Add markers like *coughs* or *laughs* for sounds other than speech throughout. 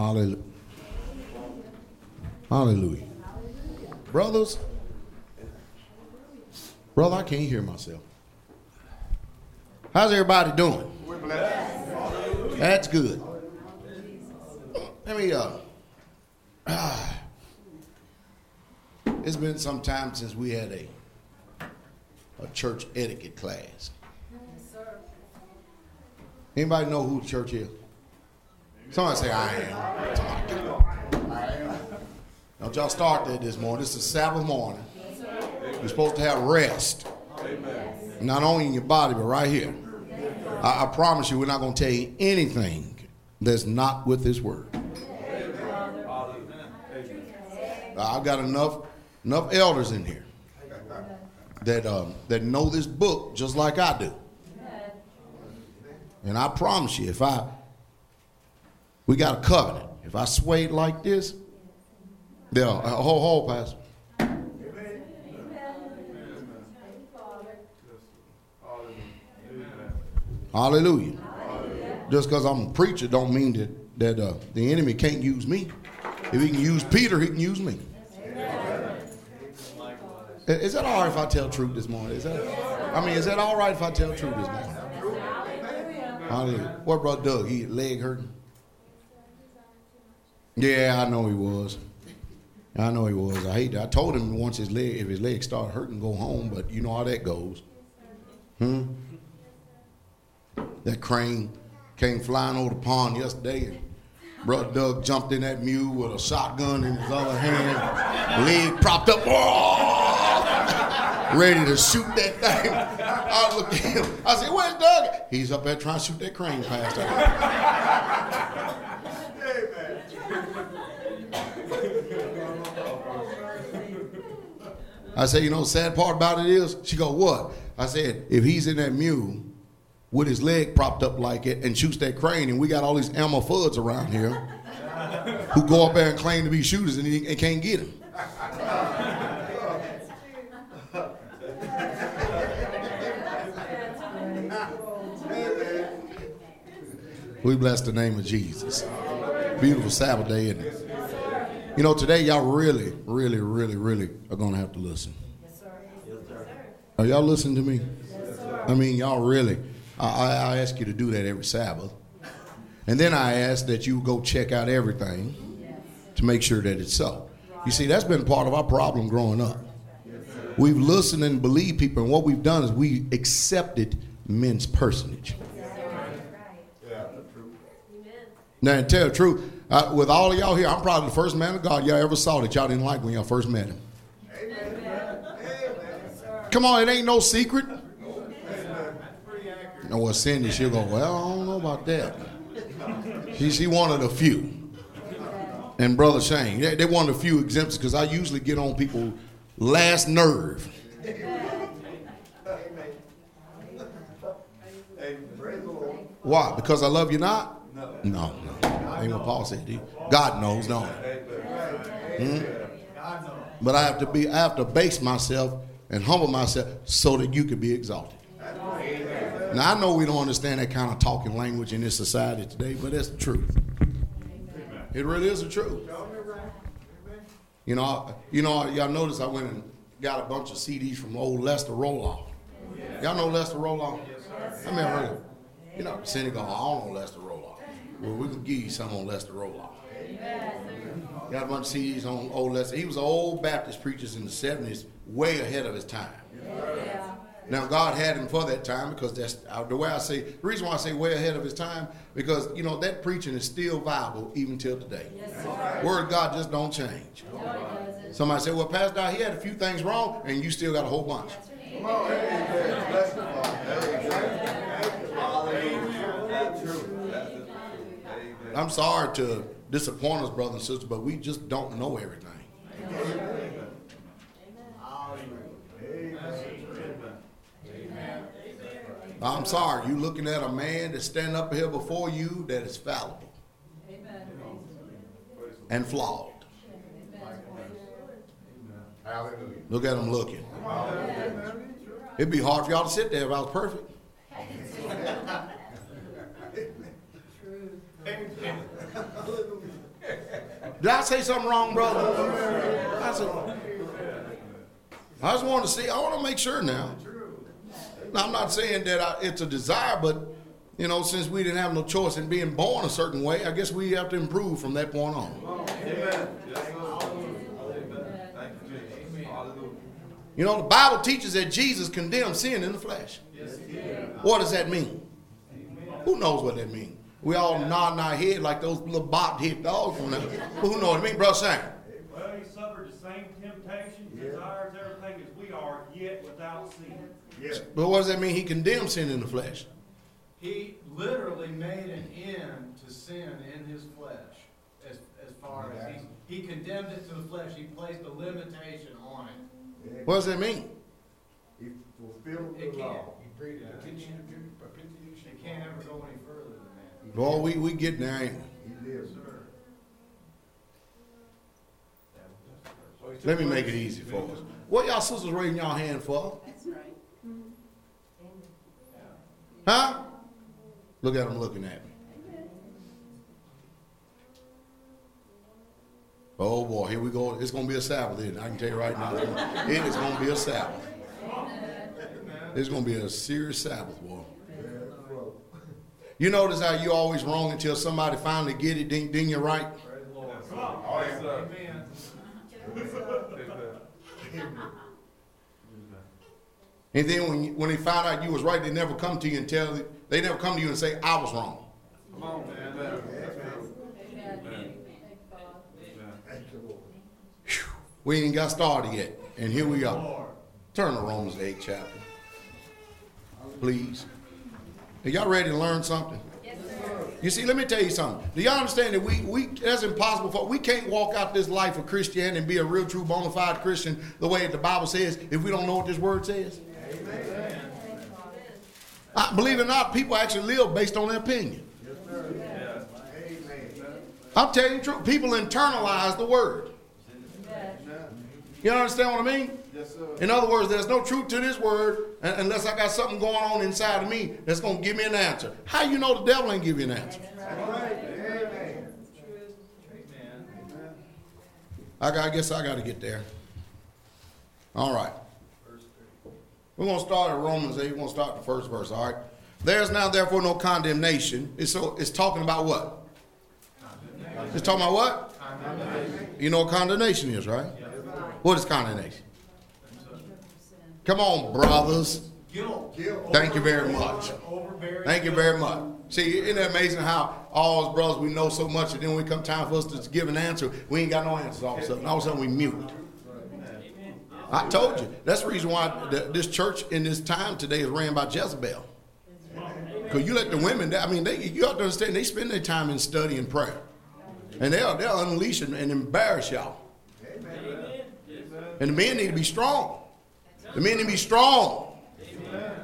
Hallelujah. Hallelujah. Brothers, brother, I can't hear myself. How's everybody doing? That's good. Let me, uh, ah, *sighs* it's been some time since we had a, a church etiquette class. Anybody know who the church is? Somebody say, I am. I am. Don't y'all start that this morning. This is Sabbath morning. You're supposed to have rest. Not only in your body, but right here. I, I promise you, we're not going to tell you anything that's not with this word. I've got enough enough elders in here that um, that know this book just like I do. And I promise you, if I we got a covenant, if I swayed like this, yeah, uh, hold, hold, Pastor. Hallelujah. Just because I'm a preacher don't mean that, that uh, the enemy can't use me. If he can use Peter, he can use me. Is that all right if I tell truth this morning? Is that, I mean, is that all right if I tell truth this morning? Hallelujah. What brother Doug? He leg hurting? Yeah, I know he was. I know he was. I hate that. I told him once his leg, if his leg started hurting, go home. But you know how that goes. Hmm. That crane came flying over the pond yesterday, and Brother Doug jumped in that mule with a shotgun in his other hand, leg propped up, *laughs* ready to shoot that thing. *laughs* I looked at him. I said, "Where's Doug?" He's up there trying to shoot that crane past I said, you know, sad part about it is, she go, what? I said, if he's in that mule with his leg propped up like it and shoots that crane, and we got all these Elmer Fudds around here *laughs* who go up there and claim to be shooters and, he, and can't get him. We bless the name of Jesus. Beautiful Sabbath day, isn't it? You know, today y'all really, really, really, really are going to have to listen. Yes, sir. Yes, Are y'all listening to me? Yes, sir. I mean, y'all really. I, I ask you to do that every Sabbath. And then I ask that you go check out everything to make sure that it's so. You see, that's been part of our problem growing up. We've listened and believed people, and what we've done is we accepted men's personage. Now, to tell the truth, uh, with all of y'all here, I'm probably the first man of God y'all ever saw that y'all didn't like when y'all first met him. Amen. Come on, it ain't no secret. No, well, Cindy, she'll go, well, I don't know about that. She, she wanted a few. And Brother Shane, they, they wanted a few exemptions because I usually get on people last nerve. Why? Because I love you not? No. No, no. Ain't what Paul said. God knows, don't he? Hmm? But I have to be, I have to base myself and humble myself so that you can be exalted. Now I know we don't understand that kind of talking language in this society today, but that's the truth. It really is the truth. You know, you know, y'all notice I went and got a bunch of CDs from old Lester Roloff. Y'all know Lester Roloff? I mean, really, you know, go, I don't know Lester Roloff. Well, we can give you some on Lester Roloff. Got a bunch of CDs on old Lester. He was an old Baptist preacher in the 70s, way ahead of his time. Now God had him for that time because that's uh, the way I say. The reason why I say way ahead of his time because you know that preaching is still viable even till today. Yes, Word of God just don't change. No, Somebody said, "Well, Pastor, he had a few things wrong, and you still got a whole bunch." I'm sorry to disappoint us, brothers and sisters, but we just don't know everything. I'm sorry, you're looking at a man that's standing up here before you that is fallible Amen. and flawed. Look at him looking. It'd be hard for y'all to sit there if I was perfect. Did I say something wrong, brother? I said, I just want to see. I want to make sure now. Now I'm not saying that I, it's a desire, but you know, since we didn't have no choice in being born a certain way, I guess we have to improve from that point on. Amen. You know, the Bible teaches that Jesus condemned sin in the flesh. What does that mean? Who knows what that means? We all nod our head like those little bobbed head dogs on there. But who knows what it means, Brother Sam? Well, he suffered the same temptations, desires, everything as we are, yet without sin. Yes. But what does that mean? He condemned sin in the flesh. He literally made an end to sin in his flesh, as, as far as he, he condemned it to the flesh. He placed a limitation on it. What does that mean? He fulfilled It the can't. law. It can't ever go any further than that. Boy, we, we getting there, ain't we? He lives. Sir. Let me make it easy for us. What y'all sisters raising y'all hand for? That's right. Mm-hmm. Huh? Look at them looking at me. Oh boy, here we go. It's gonna be a Sabbath. It? I can tell you right now. It is gonna be a Sabbath. It's gonna be a serious Sabbath, boy. You notice how you always wrong until somebody finally get it, then, then you're right. Praise the Lord. Amen. And then when you, when they find out you was right, they never come to you and tell they never come to you and say I was wrong. Come on, man. Thank you, Lord. We ain't got started yet, and here we are. Turn to Romans 8 chapter, please. Are y'all ready to learn something? You see, let me tell you something. Do y'all understand that we, we that's impossible for we can't walk out this life of Christianity and be a real true bona fide Christian the way that the Bible says if we don't know what this word says? I, believe it or not, people actually live based on their opinion. Amen. I'm telling you the truth. People internalize the word. You understand what I mean? Yes, sir. In other words, there's no truth to this word unless I got something going on inside of me that's going to give me an answer. How you know the devil ain't give you an answer? Amen. I, I guess I got to get there. All right. We're going to start at Romans 8. We're going to start the first verse, all right? There's now therefore no condemnation. It's, so, it's talking about what? It's talking about what? You know what condemnation is, right? What is condemnation? Come on, brothers. Thank you very much. Thank you very much. See, isn't it amazing how all us brothers we know so much, and then when it come time for us to give an answer, we ain't got no answers all of a sudden. All of a sudden we mute. I told you. That's the reason why the, this church in this time today is ran by Jezebel. Because you let the women, I mean, they, you have to understand, they spend their time in study and prayer. And they'll, they'll unleash and embarrass y'all. And the men need to be strong. The men to be strong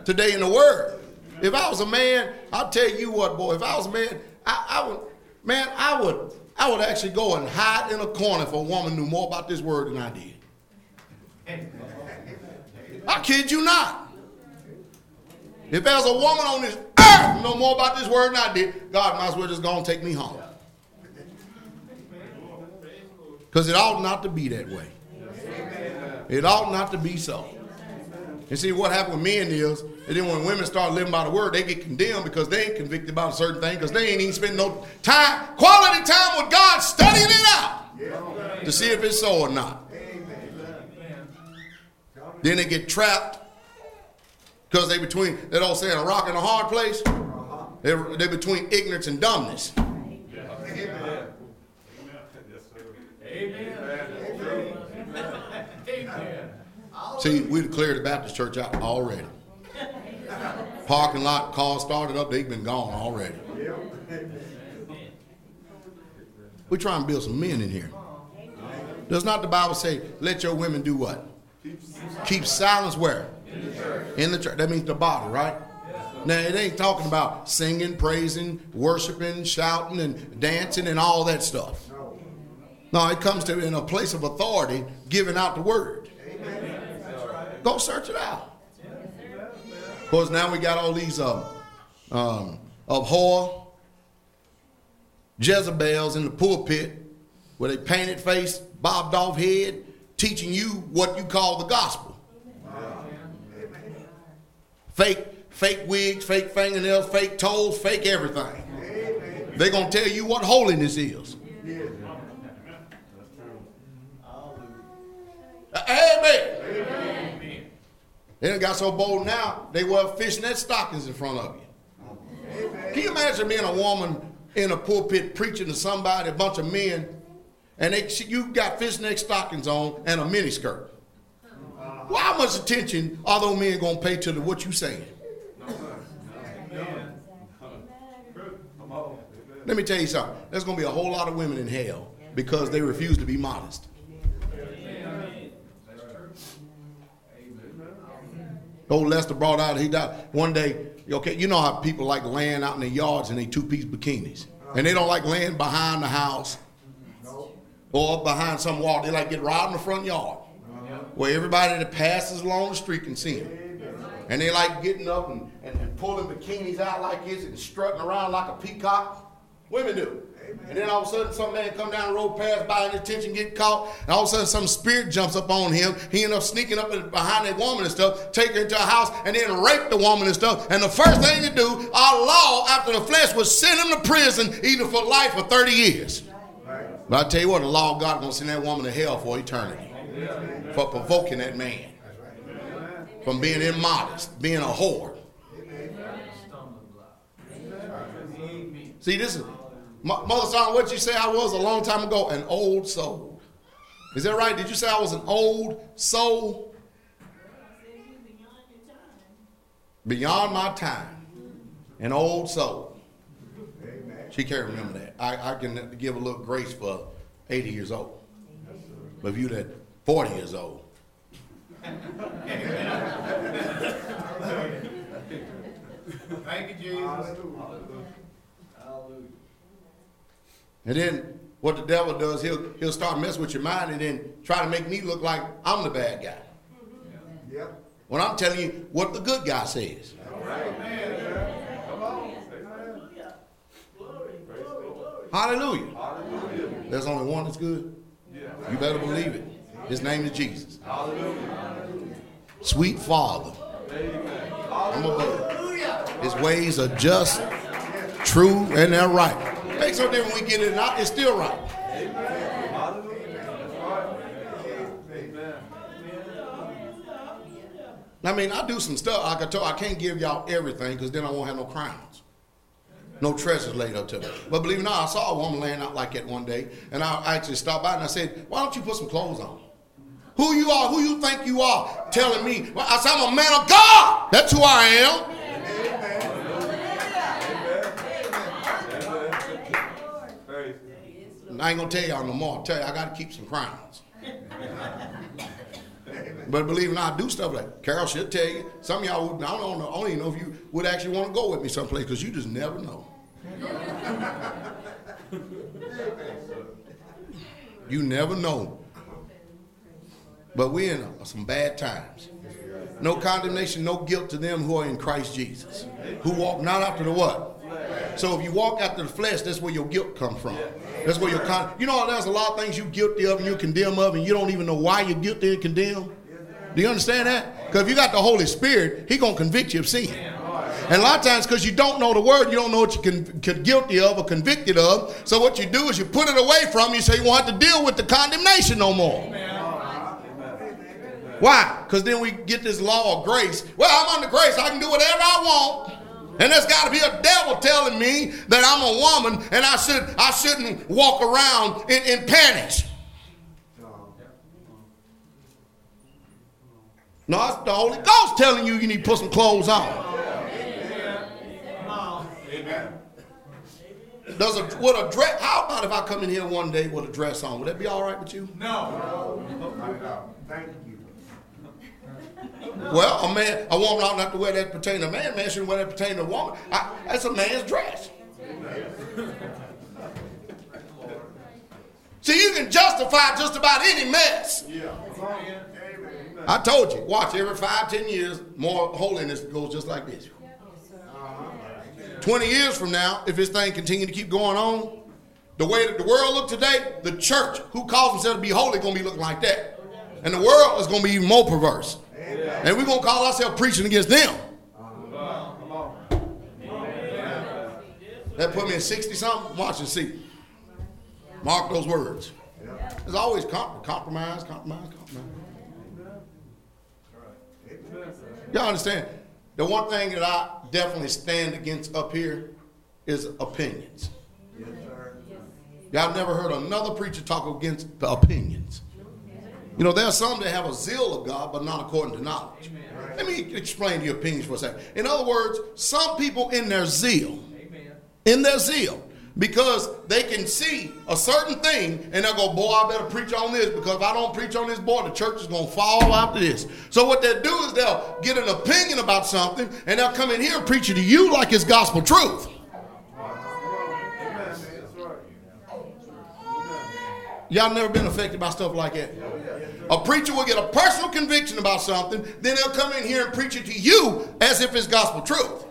today in the word. If I was a man, I'll tell you what, boy. If I was a man, I, I would, man, I would, I would actually go and hide in a corner if a woman knew more about this word than I did. I kid you not. If there's a woman on this earth know more about this word than I did, God might as well just go and take me home. Because it ought not to be that way. It ought not to be so. And see what happened with men is, and then when women start living by the word, they get condemned because they ain't convicted about a certain thing because they ain't even spend no time, quality time with God studying it out to see if it's so or not. Then they get trapped because they between that old saying a rock and a hard place. They're, they're between ignorance and dumbness. See, we declared the Baptist church out already. Parking lot, cars started up, they've been gone already. We try and build some men in here. Does not the Bible say, let your women do what? Keep silence where? In the church. That means the body, right? Now, it ain't talking about singing, praising, worshiping, shouting, and dancing, and all that stuff. No, it comes to in a place of authority, giving out the word. Go search it out. Of course, now we got all these um, um, of whore, Jezebels in the pulpit with a painted face, bobbed off head, teaching you what you call the gospel. Fake, fake wigs, fake fingernails, fake toes, fake everything. They're gonna tell you what holiness is. Amen. They done got so bold now, they wear fishnet stockings in front of you. Can you imagine being a woman in a pulpit preaching to somebody, a bunch of men, and they, you got fishnet stockings on and a miniskirt? Well, how much attention are those men going to pay to the, what you saying? Let me tell you something. There's going to be a whole lot of women in hell because they refuse to be modest. Old Lester brought out, he died one day. Okay, you know how people like laying out in their yards in their two piece bikinis. And they don't like laying behind the house or behind some wall. They like get right in the front yard uh-huh. where everybody that passes along the street can see them. And they like getting up and, and, and pulling bikinis out like this and strutting around like a peacock. Women do. And then all of a sudden, some man come down the road, pass by, and his attention get caught, and all of a sudden, some spirit jumps up on him. He end up sneaking up behind that woman and stuff, take her into a house, and then rape the woman and stuff. And the first thing to do, our law after the flesh was send him to prison either for life or 30 years. But I tell you what, the law of God gonna send that woman to hell for eternity for provoking that man from being immodest, being a whore. See, this is Mother Son, what you say I was a long time ago? An old soul. Is that right? Did you say I was an old soul? Beyond my time. An old soul. She can't remember that. I, I can give a little grace for 80 years old. But if you that 40 years old. Thank you, Jesus. And then what the devil does, he'll he'll start messing with your mind and then try to make me look like I'm the bad guy. Yep. When I'm telling you what the good guy says. Hallelujah. Hallelujah. There's only one that's good. Yeah. You better believe it. His name is Jesus. Hallelujah. Sweet Father. I'm a His ways are just, true, and they're right. Makes no difference when we get it out, it's still right. I mean, I do some stuff. I told, I can't give y'all everything because then I won't have no crowns, no treasures laid up to me. But believe it or not, I saw a woman laying out like that one day, and I actually stopped by and I said, "Why don't you put some clothes on?" Who you are? Who you think you are? Telling me? Well, I said, "I'm a man of God. That's who I am." I ain't gonna tell y'all no more. I'll tell you, I gotta keep some crowns. but believe not, I do stuff like Carol should tell you. Some of y'all would, I don't know, I don't even know if you would actually want to go with me someplace because you just never know. you never know. But we're in some bad times. No condemnation, no guilt to them who are in Christ Jesus, who walk not after the what? So if you walk after the flesh, that's where your guilt comes from. That's where your con. You know, there's a lot of things you guilty of and you condemn of, and you don't even know why you're guilty and condemned. Do you understand that? Because if you got the Holy Spirit, He gonna convict you of sin. And a lot of times, because you don't know the word, you don't know what con- con- guilty of or convicted of. So what you do is you put it away from you, so you won't have to deal with the condemnation no more. Why? Because then we get this law of grace. Well, I'm under grace. I can do whatever I want. And there's got to be a devil telling me that I'm a woman and I should I shouldn't walk around in, in panics. No, it's the Holy Ghost telling you you need to put some clothes on. Does a would a dress? How about if I come in here one day with a dress on? Would that be all right with you? No. Thank you. Well, a man, a woman ought not to wear that pertain to a man. Man shouldn't wear that pertain to a woman. I, that's a man's dress. *laughs* See, you can justify just about any mess. I told you, watch every five, ten years, more holiness goes just like this. 20 years from now, if this thing continue to keep going on, The way that the world look today, the church, who calls themselves to be holy, going to be looking like that. And the world is going to be even more perverse. And we're going to call ourselves preaching against them. That put me in 60 something. Watch and see. Mark those words. There's always comp- compromise, compromise, compromise. Y'all understand? The one thing that I definitely stand against up here is opinions. Y'all never heard another preacher talk against the opinions. You know, there are some that have a zeal of God, but not according to knowledge. Let me explain your opinions for a second. In other words, some people in their zeal, in their zeal, because they can see a certain thing and they'll go, Boy, I better preach on this because if I don't preach on this, boy, the church is going to fall after this. So, what they'll do is they'll get an opinion about something and they'll come in here and preach it to you like it's gospel truth. Y'all never been affected by stuff like that? A preacher will get a personal conviction about something, then they'll come in here and preach it to you as if it's gospel truth.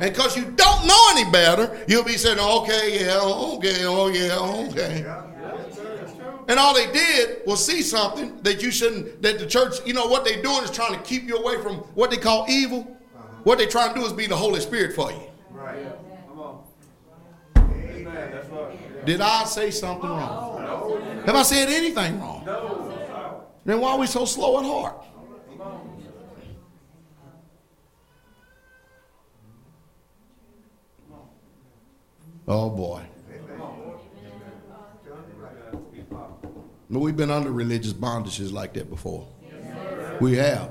And because you don't know any better, you'll be saying, okay, yeah, okay, oh, yeah, okay. And all they did was see something that you shouldn't, that the church, you know, what they're doing is trying to keep you away from what they call evil. Uh-huh. What they're trying to do is be the Holy Spirit for you. Did I say something wrong? Have I said anything wrong? Then why are we so slow at heart? Oh boy. We've been under religious bondages like that before. We have.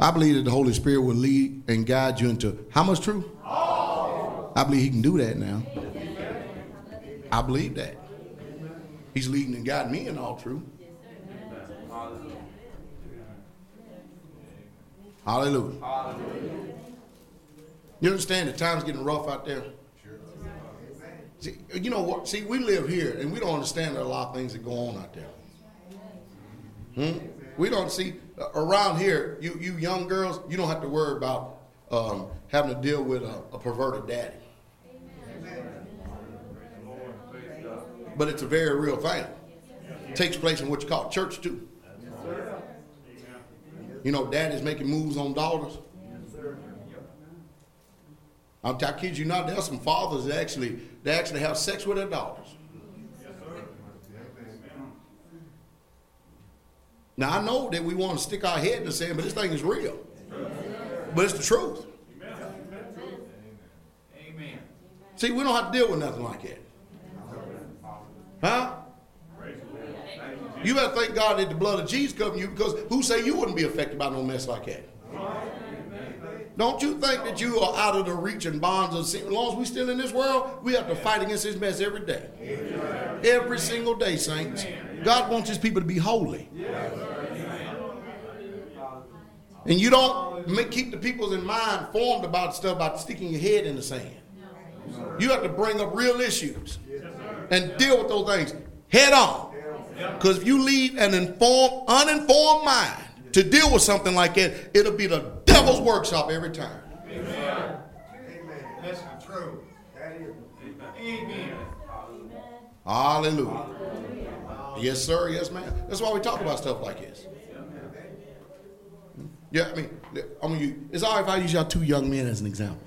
I believe that the Holy Spirit will lead and guide you into how much truth? I believe He can do that now. I believe that. He's leading and guiding me in all truth. Hallelujah. You understand the time's getting rough out there? See, you know what? See, we live here and we don't understand a lot of things that go on out there. Hmm? We don't see uh, around here. You you young girls, you don't have to worry about um, having to deal with a, a perverted daddy. But it's a very real thing. It takes place in what you call church too. You know, daddy's making moves on daughters. I'm, I kid you not, there's some fathers that actually they actually have sex with their daughters. Now I know that we want to stick our head in the sand, but this thing is real. But it's the truth. Amen. See, we don't have to deal with nothing like that. Huh? You better thank God that the blood of Jesus covered you because who say you wouldn't be affected by no mess like that? Don't you think that you are out of the reach and bonds of sin? As long as we're still in this world, we have to fight against this mess every day. Every single day, saints. God wants his people to be holy. And you don't make, keep the people's in mind formed about stuff by sticking your head in the sand. You have to bring up real issues and deal with those things head on. Because if you leave an informed, uninformed mind to deal with something like that, it'll be the devil's workshop every time. Amen. That's the truth. Amen. Hallelujah. Yes, sir. Yes, ma'am. That's why we talk about stuff like this. Yeah, I mean, I mean, you, it's all right if I use y'all two young men as an example.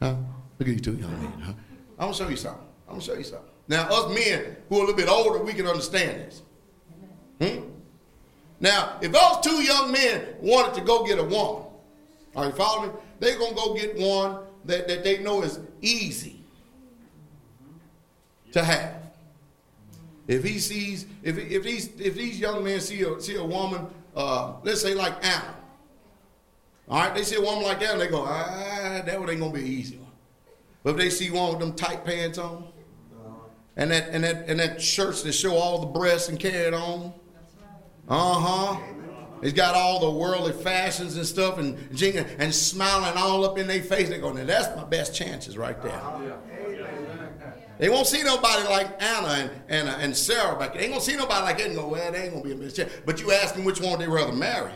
Huh? Look at you two young men. Huh? I'm gonna show you something. I'm gonna show you something. Now, us men who are a little bit older, we can understand this. Hmm? Now, if those two young men wanted to go get a woman, are you following me? They're gonna go get one that, that they know is easy to have. If he sees, if if these if these young men see a see a woman, uh, let's say like Anna, all right, they see a woman like that and they go, ah, that one ain't gonna be an easy one. But if they see one with them tight pants on, and that and that and that shirts that show all the breasts and carry it on, uh huh. It's got all the worldly fashions and stuff and jingling and smiling all up in their face. They go, now that's my best chances right there. They won't see nobody like Anna and, and, uh, and Sarah back there. They ain't gonna see nobody like that and go, well, they ain't gonna be a best chance. But you ask them which one they rather marry.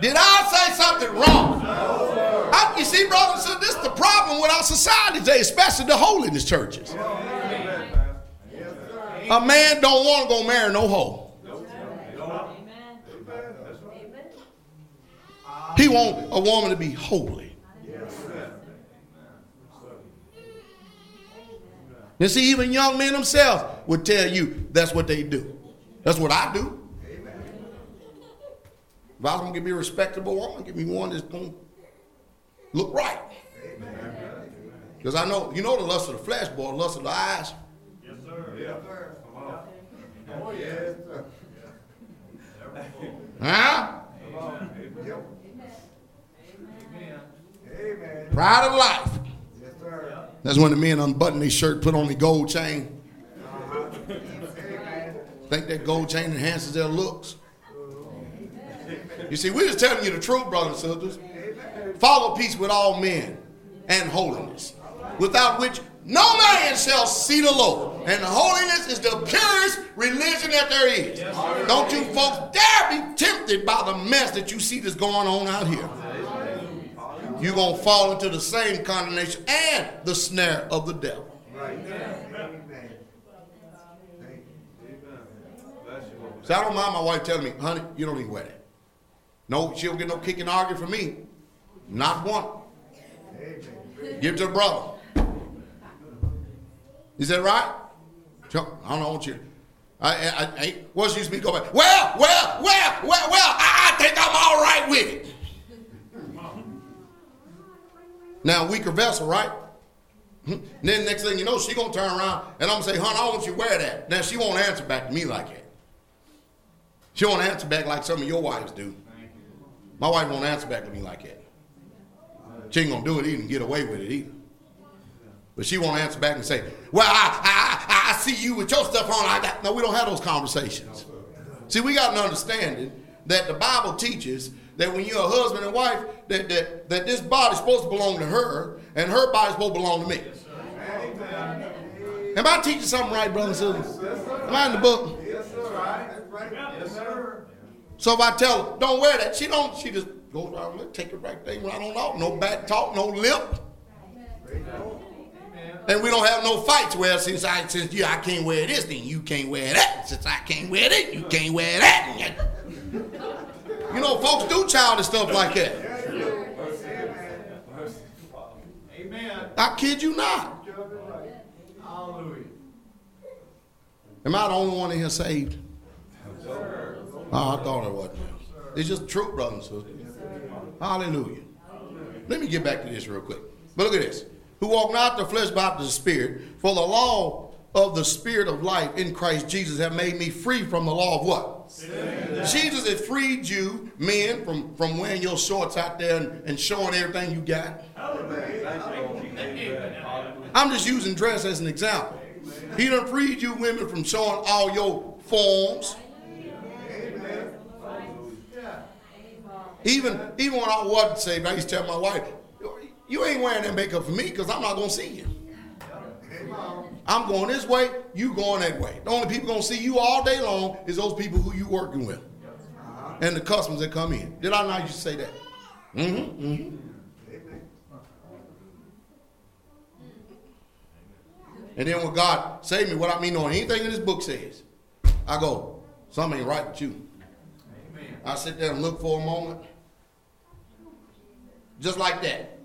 Did I say something wrong? I, you see, brother, so this is the problem with our society today, especially the holiness churches. A man don't want to go marry no hoe. He want a woman to be holy. You see, even young men themselves would tell you that's what they do. That's what I do. If I was gonna give me a respectable woman, give me one that's gonna look right. Because I know, you know the lust of the flesh, boy, the lust of the eyes. Yes, sir. Yes, sir. Come on. Oh, yes, sir. Huh? Yep. Amen. Amen. Amen. Pride of life. Yes, sir. That's when the men unbutton their shirt, put on their gold chain. Uh-huh. Amen. Think that gold chain enhances their looks. You see, we're just telling you the truth, brothers and sisters. Follow peace with all men and holiness, without which no man shall see the Lord. And holiness is the purest religion that there is. Don't you folks dare be tempted by the mess that you see that's going on out here. You're going to fall into the same condemnation and the snare of the devil. So I don't mind my wife telling me, honey, you don't to wear that. No, she don't get no kick and argue from me. Not one. Give it to the brother. Is that right? I don't know what you. I, I, I, what's used be go back? Well, well, well, well, well. I, I think I'm all right with it. Now, weaker vessel, right? Hmm. Then next thing you know, she gonna turn around and I'm gonna say, "Hon, I want you to wear that." Now she won't answer back to me like that. She won't answer back like some of your wives do. My wife won't answer back to me like that. She ain't gonna do it either and get away with it either. But she won't answer back and say, "Well, I, I, I, see you with your stuff on." I got no. We don't have those conversations. See, we got an understanding that the Bible teaches that when you're a husband and wife, that that, that this body's supposed to belong to her, and her body's supposed to belong to me. Am I teaching something right, brothers and sisters? Am I in the book? Yes, sir. Right. Right. Yes, sir. So if I tell her, don't wear that, she don't, she just goes around and take it right thing right on off. No back talk, no limp. And we don't have no fights. Well, since I since you I can't wear this, then you can't wear that. Since I can't wear that, you can't wear that. You know, folks do childish stuff like that. Amen. I kid you not. Hallelujah. Am I the only one in here saved? Oh, I thought it was. It's just true, brothers and sisters. Hallelujah. Let me get back to this real quick. But look at this. Who walk not the flesh but the spirit, for the law of the spirit of life in Christ Jesus have made me free from the law of what? Jesus has freed you, men, from, from wearing your shorts out there and, and showing everything you got. I'm just using dress as an example. He done freed you women from showing all your forms. Even even when I wasn't saved, I used to tell my wife, "You ain't wearing that makeup for me because I'm not gonna see you. I'm going this way, you going that way. The only people gonna see you all day long is those people who you working with, and the customers that come in. Did I not used to say that? Mm-hmm. mm-hmm. And then when God saved me, what I mean on anything in this book says, I go, something ain't right with you. I sit there and look for a moment. Just like that.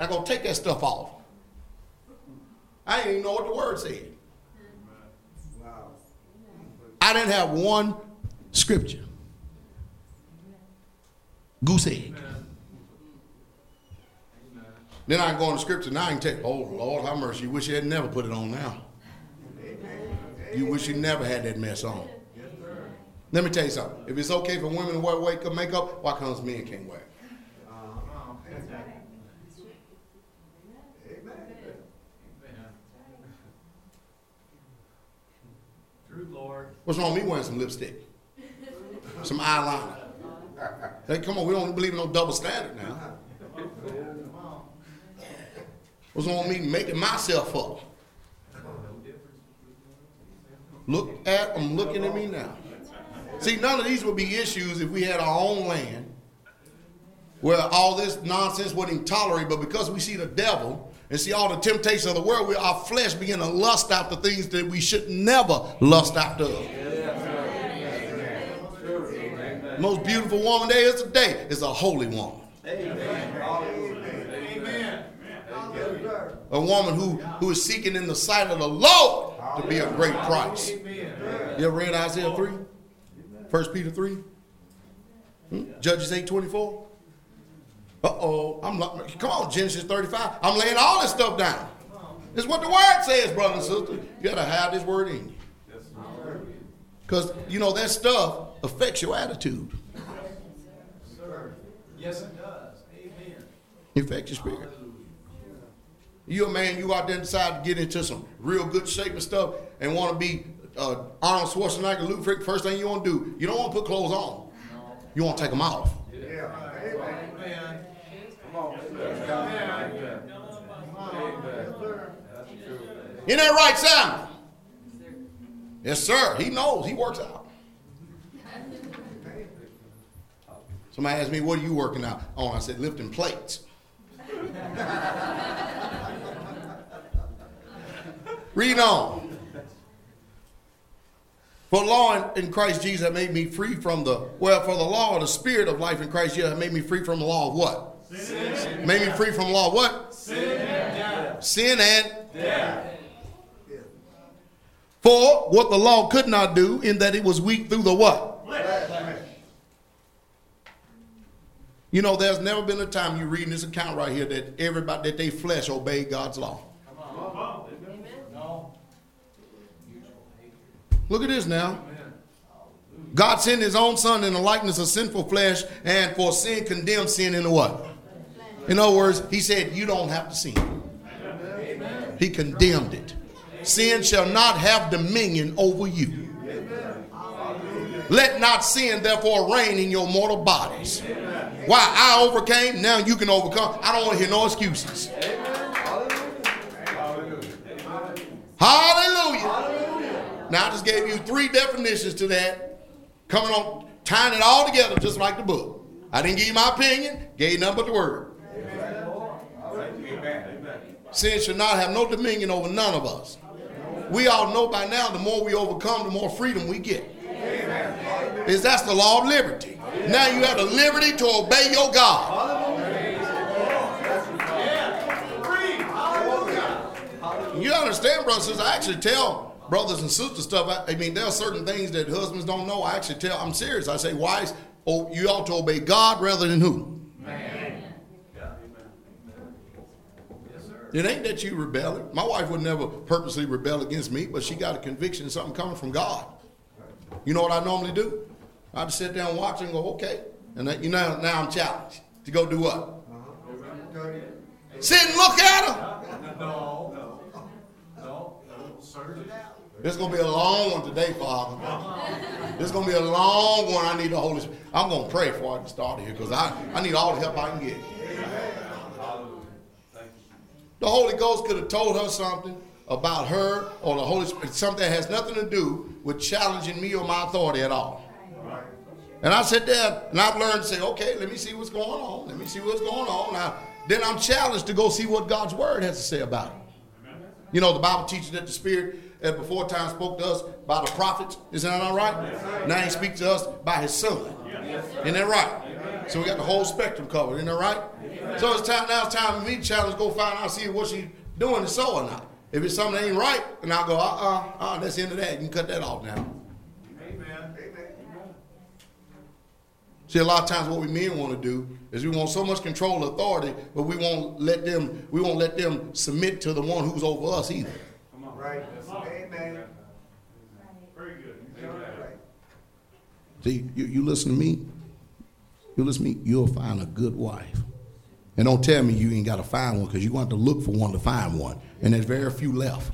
I go, take that stuff off. I didn't even know what the word said. Wow. I didn't have one scripture. Goose egg. Then I can go in the scripture now I you, oh Lord, have mercy. You wish you had never put it on now. You wish you never had that mess on. Let me tell you something. If it's okay for women to wear wake up uh, makeup, why comes men can't wear it? True, Lord. What's wrong with me wearing some lipstick? Some eyeliner. Hey, come on, we don't believe in no double standard now. What's wrong with me making myself up? Look at them looking at me now. See, none of these would be issues if we had our own land where all this nonsense wouldn't tolerate, but because we see the devil and see all the temptations of the world, we, our flesh begin to lust after things that we should never lust after. Most beautiful woman there is today is a holy woman. Amen. A woman who, who is seeking in the sight of the Lord to be a great price. You ever read Isaiah 3? 1 Peter 3? Hmm? Judges 8 24? Uh oh. I'm not, come on, Genesis 35. I'm laying all this stuff down. It's what the word says, brother and sister. You gotta have this word in you. Because you know that stuff affects your attitude. Sir. Yes, it does. Amen. Affects your spirit. You a man, you out there decide to get into some real good shape and stuff and want to be uh, Arnold Schwarzenegger, Luke Frick, first thing you want to do, you don't want to put clothes on. You want to take them off. Yeah. Amen. Come on. Amen. Isn't that right, Sam? Yes, sir. He knows. He works out. Somebody asked me, what are you working out on? I said, lifting plates. *laughs* Read on. For law in, in Christ Jesus have made me free from the, well, for the law of the spirit of life in Christ Jesus have made me free from the law of what? Sin. Made me free from the law of what? Sin. And death. Sin and death. for what the law could not do, in that it was weak through the what? You know, there's never been a time you reading this account right here that everybody that they flesh obeyed God's law. Look at this now. God sent his own son in the likeness of sinful flesh, and for sin condemned sin in the what? In other words, he said, You don't have to sin. He condemned it. Sin shall not have dominion over you. Let not sin therefore reign in your mortal bodies. Why I overcame, now you can overcome. I don't want to hear no excuses. Amen. Hallelujah. Now I just gave you three definitions to that, coming on, tying it all together just like the book. I didn't give you my opinion, gave you nothing but the word. Sin should not have no dominion over none of us. We all know by now the more we overcome, the more freedom we get. Is that's the law of liberty. Now you have the liberty to obey your God. You understand, brothers? I actually tell brothers and sisters stuff. I, I mean, there are certain things that husbands don't know. I actually tell. I'm serious. I say, wives, oh, you ought to obey God rather than who? It ain't that you rebelling. My wife would never purposely rebel against me, but she got a conviction of something coming from God. You know what I normally do? I just sit down and watch and go, okay. And that, you know, now I'm challenged to go do what? Uh-huh. Sit and look at her. No, no, no, no, search it out. This is gonna be a long one today, Father. This is gonna be a long one. I need the Holy Spirit. I'm gonna pray before I get start here because I, I need all the help I can get. The Holy Ghost could have told her something about her or the Holy Spirit, something that has nothing to do with challenging me or my authority at all. And I sit there and I've learned to say, okay, let me see what's going on. Let me see what's going on. Now, then I'm challenged to go see what God's word has to say about it. You know, the Bible teaches that the Spirit at before time spoke to us by the prophets. Isn't that all right? Now he speaks to us by his son. Isn't that right? So we got the whole spectrum covered. Isn't that right? So it's time now. It's time for me to challenge. Go find out, see what she's doing is so or not. If it's something that ain't right, then I'll go. Uh uh uh. That's the end of that. You can cut that off now. Amen. See, a lot of times what we men want to do is we want so much control, authority, but we won't let them. We won't let them submit to the one who's over us either. Come on, Right. Amen. Very good. See, you, you listen to me. You listen to me. You'll find a good wife. And don't tell me you ain't got to find one because you're going to have to look for one to find one. And there's very few left.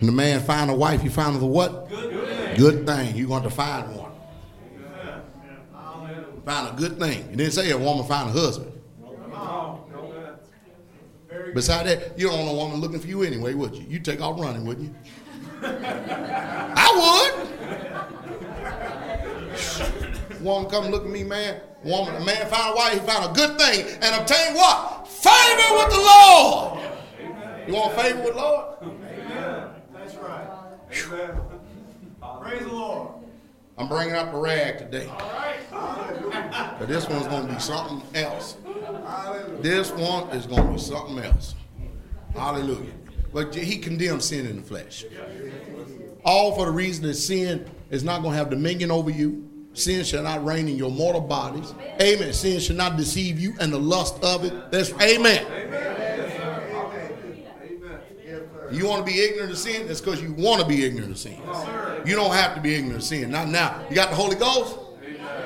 And the man find a wife, he find the what? Good, good thing. You're going to find one. Find a good thing. It didn't say a woman find a husband. Beside that, you don't want a woman looking for you anyway, would you? You take off running, wouldn't you? I would. woman come look at me, man. Woman, a man found a wife, he found a good thing and obtained what? Favor with the Lord. You want favor with the Lord? Amen. That's right. Amen. Praise the Lord. I'm bringing up the rag today. Right. *laughs* But this one's going to be something else. This one is going to be something else. Hallelujah. But he condemns sin in the flesh. All for the reason that sin is not going to have dominion over you. Sin shall not reign in your mortal bodies. Amen. Sin shall not deceive you and the lust of it. That's amen. You want to be ignorant of sin? That's because you want to be ignorant of sin. You don't have to be ignorant of sin. Not now. You got the Holy Ghost?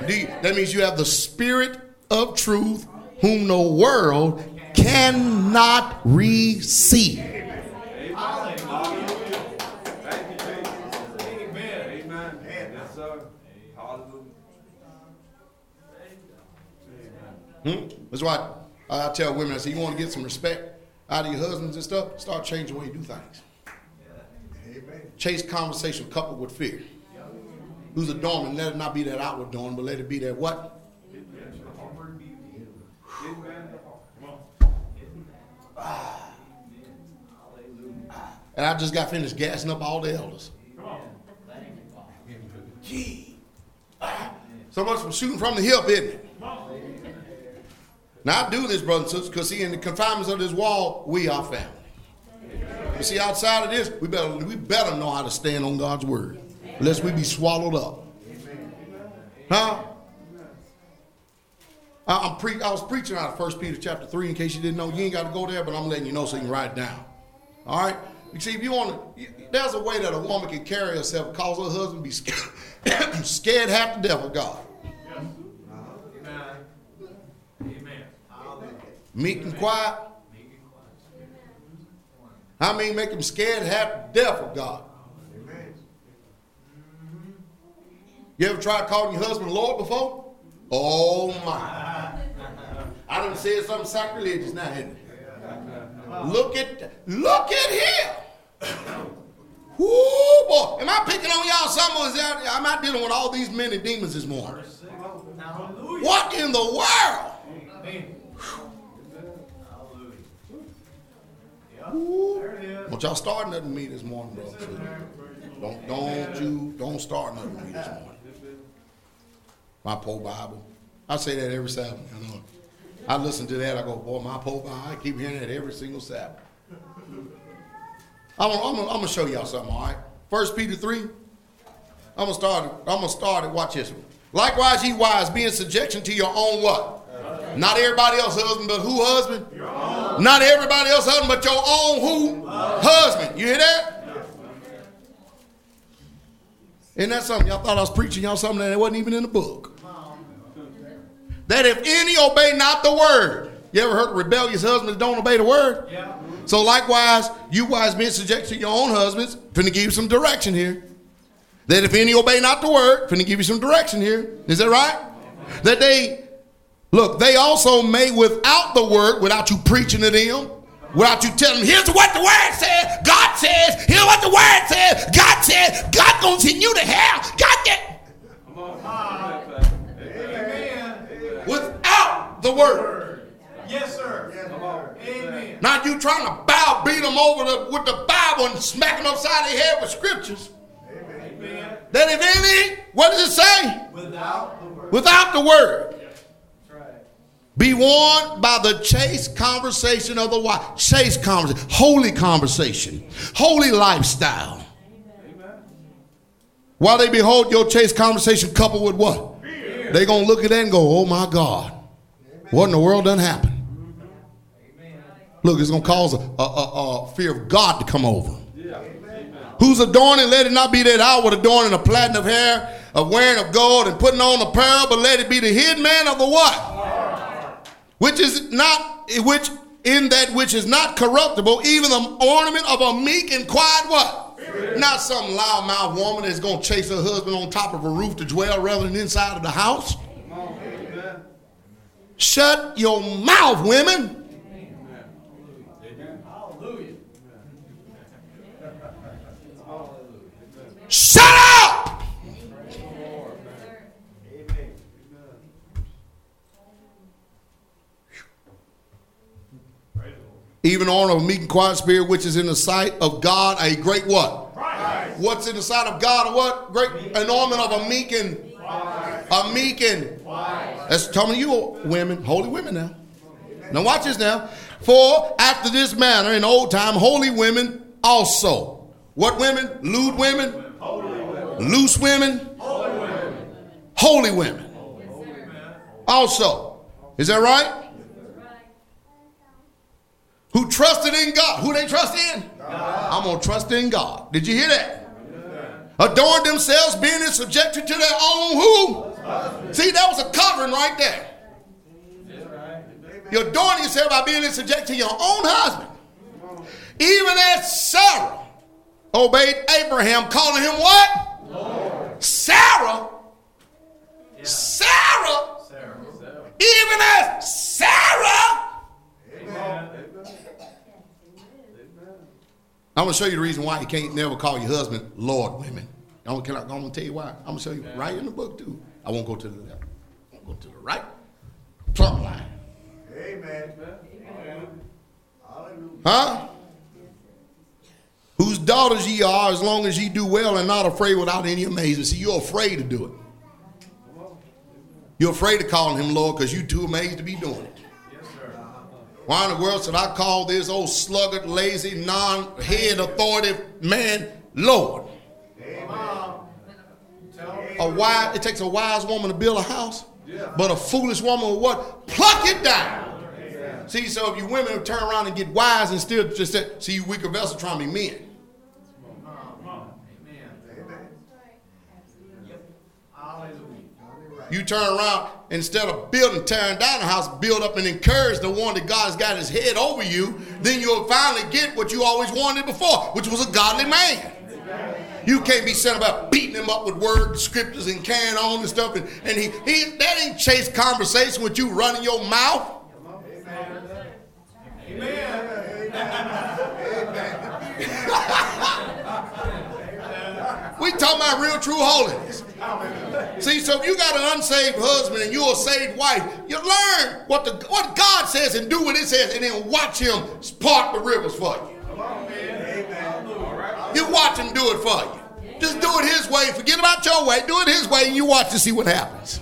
You, that means you have the Spirit of truth, whom the world cannot receive. Hallelujah. Thank you, Jesus. Amen. Amen. Yes, sir. Hallelujah. Hmm? That's why I tell women, I say, you want to get some respect out of your husbands and stuff? Start changing the way you do things. Chase conversation coupled with fear. Who's adornment? Let it not be that outward adornment, but let it be that what? And I just got finished gassing up all the elders. Ah. So much for shooting from the hip, isn't it? Now I do this, brothers and sisters, because see, in the confinements of this wall, we are family. You see, outside of this, we better we better know how to stand on God's word, lest we be swallowed up. Huh? I, pre- I was preaching out of 1 Peter chapter 3, in case you didn't know. You ain't got to go there, but I'm letting you know so you can write it down. All right? You see, if you want to, there's a way that a woman can carry herself, cause her husband be scared, *coughs* scared half death of God. Amen. Amen. Hallelujah. Meek and quiet. I mean, make them scared half to death of God. You ever tried calling your husband Lord before? Oh my. I done said something sacrilegious now, hadn't it? Look at look at him. *coughs* Whoo boy. Am I picking on y'all some or is that I'm not dealing with all these men and demons this morning. Hallelujah. What in the world? Amen. Hallelujah. Don't y'all start nothing with me this morning, bro. Don't don't you don't start nothing with me this morning. My poor Bible. I say that every Sabbath. I know. I listen to that. I go, boy, my poor Bible. I keep hearing that every single Sabbath. I'm gonna, I'm I'm show y'all something. All right. First Peter three. I'm gonna start. I'm gonna start it. Watch this one. Likewise, ye wives, be in subjection to your own what? Not everybody else husband, but who husband? Not everybody else husband, but your own who? Husband. You hear that? Isn't that something? Y'all thought I was preaching y'all something that wasn't even in the book. That if any obey not the word. You ever heard of rebellious husbands don't obey the word? Yeah. So likewise, you wise men subject to your own husbands, finna give you some direction here. That if any obey not the word, finna give you some direction here. Is that right? That they look, they also may without the word, without you preaching to them, without you telling them, here's what the word says, God says, here's what the word says, God says, God gonna send you to hell. God get without the word. Yes, sir. Amen. Not you trying to bow, beat them over the, with the Bible and smack them upside their head with scriptures. Amen. That if any, what does it say? Without the word. Without the word. Be warned by the chaste conversation of the wife. Chaste conversation, holy conversation, holy lifestyle. While they behold your chaste conversation coupled with what? They're gonna look at that and go, "Oh my God, what in the world done happened?" Look, it's gonna cause a, a, a, fear of God to come over. Who's adorning? Let it not be that I outward adorning a platinum of hair, of wearing of gold, and putting on apparel, but let it be the hidden man of the what? Which is not which in that which is not corruptible, even the ornament of a meek and quiet what? Not some loudmouth woman that's gonna chase her husband on top of a roof to dwell rather than inside of the house. Shut your mouth, women. Hallelujah. Shut up. Even on a meek and quiet spirit, which is in the sight of God a great what? Christ. What's in the sight of God? A what? Great an ornament of a meek and a meek and that's telling you women, holy women now. Now watch this now. For after this manner in old time, holy women also. What women? Lewd women? Loose women? Holy women. Also. Is that right? Who trusted in God. Who they trust in? I'm going to trust in God. Did you hear that? Adorn themselves, being subjected to their own who? See, that was a covering right there. You're adorning yourself by being in subject to your own husband. Even as Sarah obeyed Abraham, calling him what? Sarah. Sarah. Even as Sarah. I'm going to show you the reason why you can't never call your husband Lord women. I'm going to tell you why. I'm going to show you right in the book, too. I won't go to the left. I won't go to the right. Plumb line. Amen. Hallelujah. Huh? Whose daughters ye are, as long as ye do well and not afraid without any amazement. See, you're afraid to do it. You're afraid of calling him Lord because you're too amazed to be doing it. Why in the world should I call this old sluggard, lazy, non-head authoritative man Lord? Amen. A wise, it takes a wise woman to build a house, but a foolish woman will what? Pluck it down. See, so if you women turn around and get wise and still just say, see, you weaker vessel trying to be men. You turn around instead of building, tearing down the house, build up and encourage the one that God's got his head over you. Then you'll finally get what you always wanted before, which was a godly man. You can't be sent about beating him up with words, scriptures, and carrying on and stuff. And, and he, he that ain't chase conversation with you running your mouth. *laughs* We talking about real true holiness. See, so if you got an unsaved husband and you're a saved wife, you learn what the what God says and do what it says, and then watch Him part the rivers for you. You watch Him do it for you. Just do it His way. Forget about your way. Do it His way, and you watch to see what happens.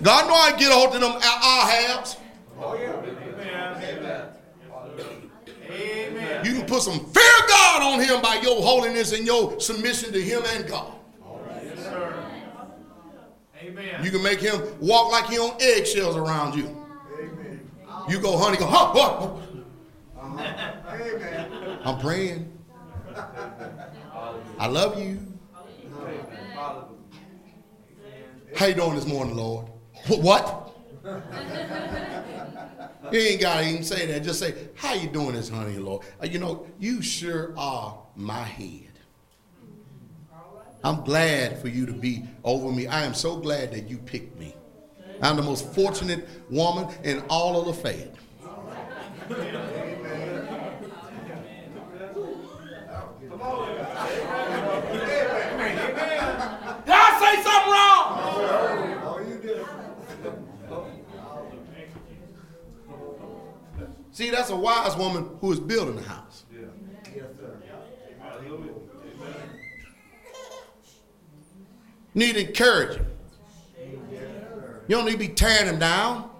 God know I get a hold of them oh, Ahabs. You can put some fear of God on him by your holiness and your submission to him and God. Right. Yes, sir. Amen. You can make him walk like he on eggshells around you. Amen. You go, honey, go, huh, huh, uh-huh. Amen. I'm praying. I love you. How you doing this morning, Lord? What? *laughs* You ain't gotta even say that. Just say, "How you doing this, honey, Lord?" Uh, You know, you sure are my head. I'm glad for you to be over me. I am so glad that you picked me. I'm the most fortunate woman in all of the faith. Did I say something wrong? Oh, you did. See, that's a wise woman who is building a house. Yes, sir. You need to encourage him. You don't need to be tearing him down.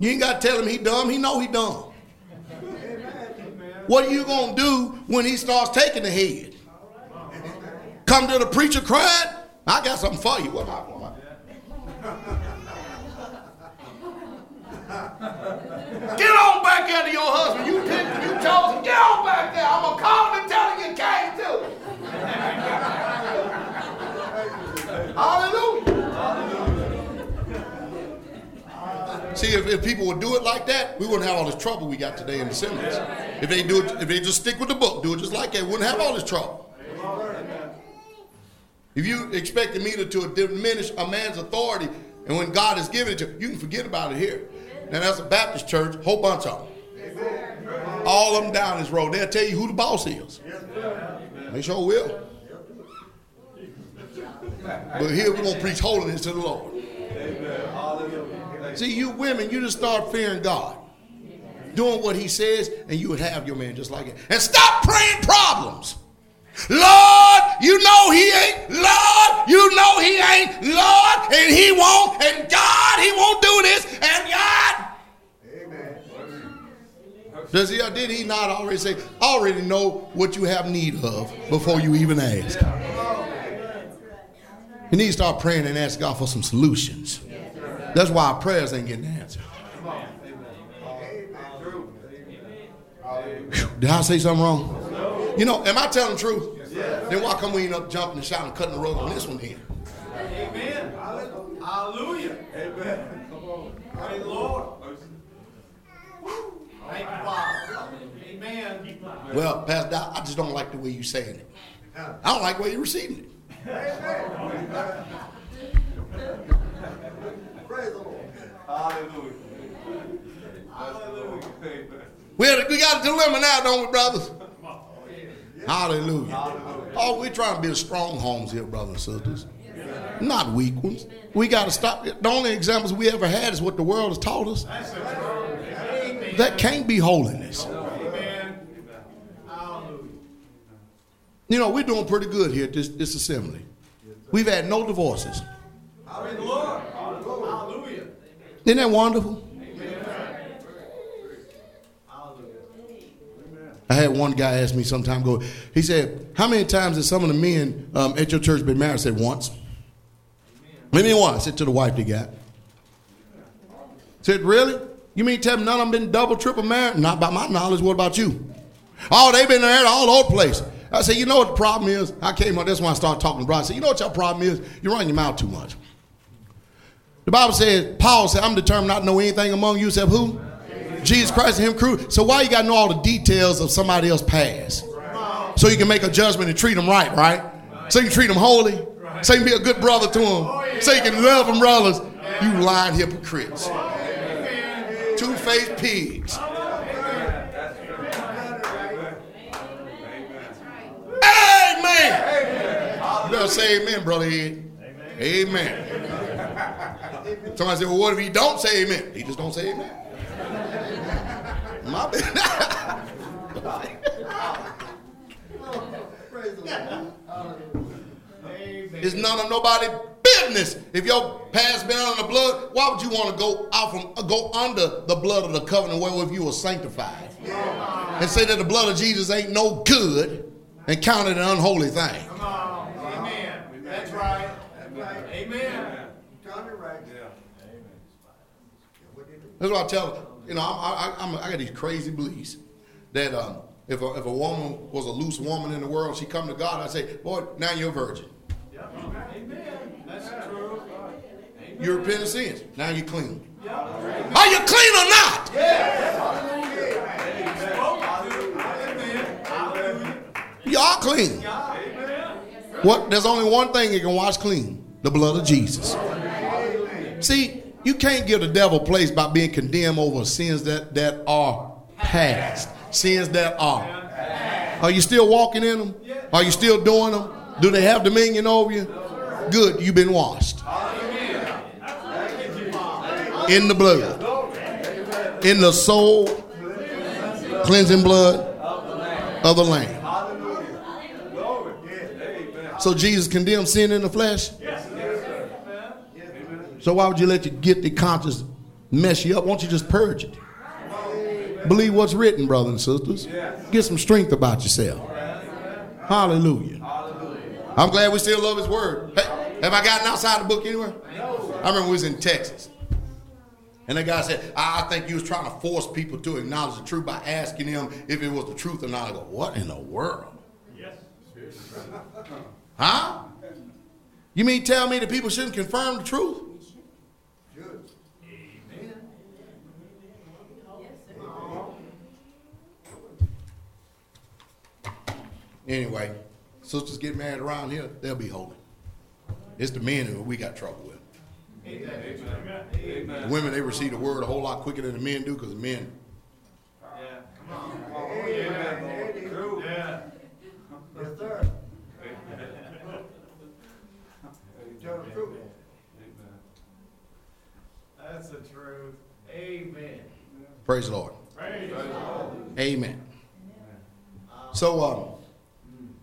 You ain't got to tell him he dumb. He know he dumb. What are you going to do when he starts taking the head? Come to the preacher crying? I got something for you. What am I- what Get on back there to your husband. You picked, you chose him. Get on back there. I'm gonna call him and tell him you came too. Hallelujah. See, if, if people would do it like that, we wouldn't have all this trouble we got today in the seminaries. If they do it, if they just stick with the book, do it just like that, wouldn't have all this trouble. If you expected me to, to diminish a man's authority, and when God has given it to you, you can forget about it here. Now that's a Baptist church, whole bunch of them. All of them down this road. They'll tell you who the boss is. They sure will. But here we're gonna preach holiness to the Lord. See, you women, you just start fearing God. Doing what he says, and you would have your man just like it. And stop praying problems. Lord, you know he ain't. Lord, you know he ain't. Lord, and he won't. And God, he won't do this. And God. Does he or did he not already say, I already know what you have need of before you even ask? You need to start praying and ask God for some solutions. That's why our prayers ain't getting answered. Did I say something wrong? You know, am I telling the truth? Then why come we ain't up jumping and shouting, cutting the rug on this one here? Amen. Hallelujah. Amen. Come on. Praise Lord. Thank you, Father. Amen. Well, Pastor I just don't like the way you're saying it. I don't like the way you're receiving it. Praise the Lord. Hallelujah. Hallelujah. We, had a- we got a dilemma now, don't we, brothers? Hallelujah. Oh, we're trying to build strong homes here, brothers and sisters. Not weak ones. We got to stop. The only examples we ever had is what the world has taught us. That can't be holiness. You know, we're doing pretty good here at this, this assembly. We've had no divorces. Hallelujah. Isn't that wonderful? I had one guy ask me some time ago. He said, "How many times has some of the men um, at your church been married?" I said, "Once." Maybe once. I said to the wife they got. Said, "Really? You mean tell me none of them been double, triple married? Not by my knowledge. What about you? Oh, they been married all over the place." I said, "You know what the problem is?" I came up. That's when I started talking to Brian. I said, "You know what your problem is? You run your mouth too much." The Bible says, Paul said, I'm determined not to know anything among you except who? Jesus Christ and Him crew. So why you got to know all the details of somebody else's past? So you can make a judgment and treat them right, right? So you treat them holy. So you can be a good brother to them. So you can love them brothers. You lying hypocrites. Two-faced pigs. Amen. You better say amen, brother Ed. Amen. Somebody said, well, what if he don't say amen? He just don't say amen. My bad. Amen. *laughs* it's none of nobody's business. If your past been under the blood, why would you want to go out from go under the blood of the covenant wherewith you were sanctified? And say that the blood of Jesus ain't no good and count it an unholy thing. Come on. Amen. That's right. Amen. It right. That's what I tell you know I, I, I'm, I got these crazy beliefs that um, if a, if a woman was a loose woman in the world, she come to God. I say, boy, now you're a virgin. Amen. That's true. You repent of sins. Now you're clean. Are you clean or not? You are clean. What? There's only one thing you can wash clean: the blood of Jesus. See, you can't give the devil place by being condemned over sins that that are past, sins that are. Are you still walking in them? Are you still doing them? Do they have dominion over you? Good, you've been washed in the blood, in the soul cleansing blood of the Lamb. So Jesus condemned sin in the flesh. So why would you let your guilty conscience mess you up? Won't you just purge it? Believe what's written, brothers and sisters. Get some strength about yourself. Hallelujah. I'm glad we still love His Word. Hey, have I gotten outside the book anywhere? I remember we was in Texas. And that guy said, I think you was trying to force people to acknowledge the truth by asking them if it was the truth or not. I go, what in the world? Yes. Huh? You mean tell me that people shouldn't confirm the truth? Good. Anyway, sisters get married around here, they'll be holy. It's the men who we got trouble with. The women, they receive the word a whole lot quicker than the men do because the men, Yeah. Come on. Yeah. Yes, sir. truth. That's the truth. Amen. Praise the Lord. Praise Amen. So, um,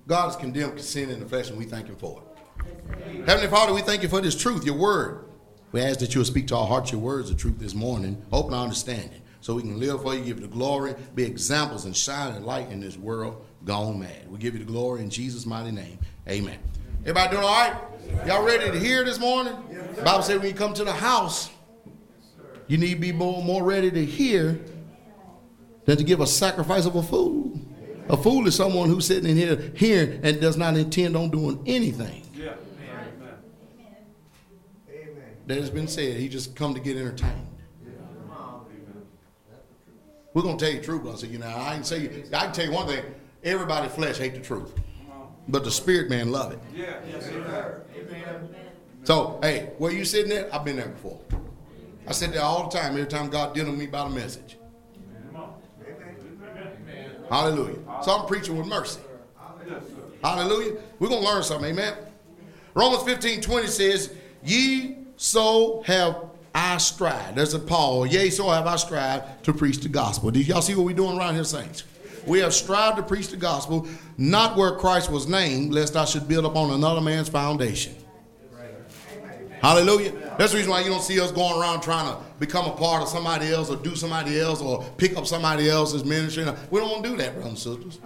God has condemned sin in the flesh, and we thank Him for it. Heavenly Father, we thank you for this truth, your word. We ask that you will speak to our hearts your words of truth this morning. Open our understanding so we can live for you, give you the glory, be examples, and shine a light in this world gone mad. We give you the glory in Jesus' mighty name. Amen. Everybody doing all right? Y'all ready to hear this morning? Bible says when you come to the house, you need to be more, more ready to hear than to give a sacrifice of a fool. A fool is someone who's sitting in here hearing and does not intend on doing anything Yeah. Amen. that has been said. He just come to get entertained. We're gonna tell you the truth, but I say, you know, I can say I can tell you one thing. Everybody flesh hate the truth. But the spirit man love it. Yeah. Yes, sir. Amen. So, hey, where you sitting there? I've been there before. I sit there all the time, every time God dealing with me about a message. Hallelujah. So I'm preaching with mercy. Hallelujah. We're going to learn something. Amen. Romans 15 20 says, Ye so have I strived. There's a Paul. Yea, so have I strived to preach the gospel. Do y'all see what we're doing around here, saints? We have strived to preach the gospel, not where Christ was named, lest I should build upon another man's foundation. Hallelujah. That's the reason why you don't see us going around trying to become a part of somebody else or do somebody else or pick up somebody else's ministry. We don't want to do that, brothers and sisters.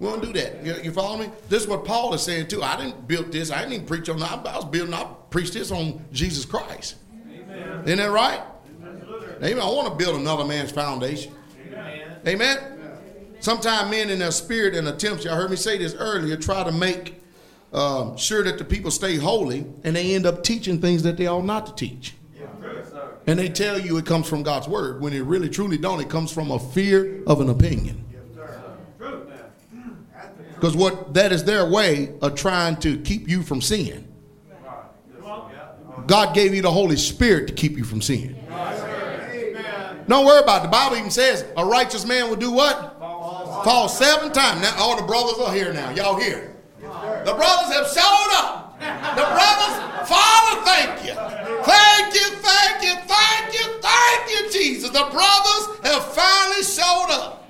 We don't do that. You, you follow me? This is what Paul is saying too. I didn't build this. I didn't even preach on. I, I was building. I preached this on Jesus Christ. Amen. Isn't that right? Absolutely. Amen. I want to build another man's foundation. Amen. Amen. Sometimes men in their spirit and attempts, y'all heard me say this earlier, try to make um, sure that the people stay holy, and they end up teaching things that they ought not to teach. Sir. And they tell you it comes from God's word when it really truly don't. It comes from a fear of an opinion. Because what that is their way of trying to keep you from sin. God gave you the Holy Spirit to keep you from sin. Don't worry about it. The Bible even says a righteous man will do what? Fall seven times. Now all the brothers are here now. Y'all here. The brothers have showed up. The brothers, Father, thank you. Thank you, thank you, thank you, thank you, Jesus. The brothers have finally showed up.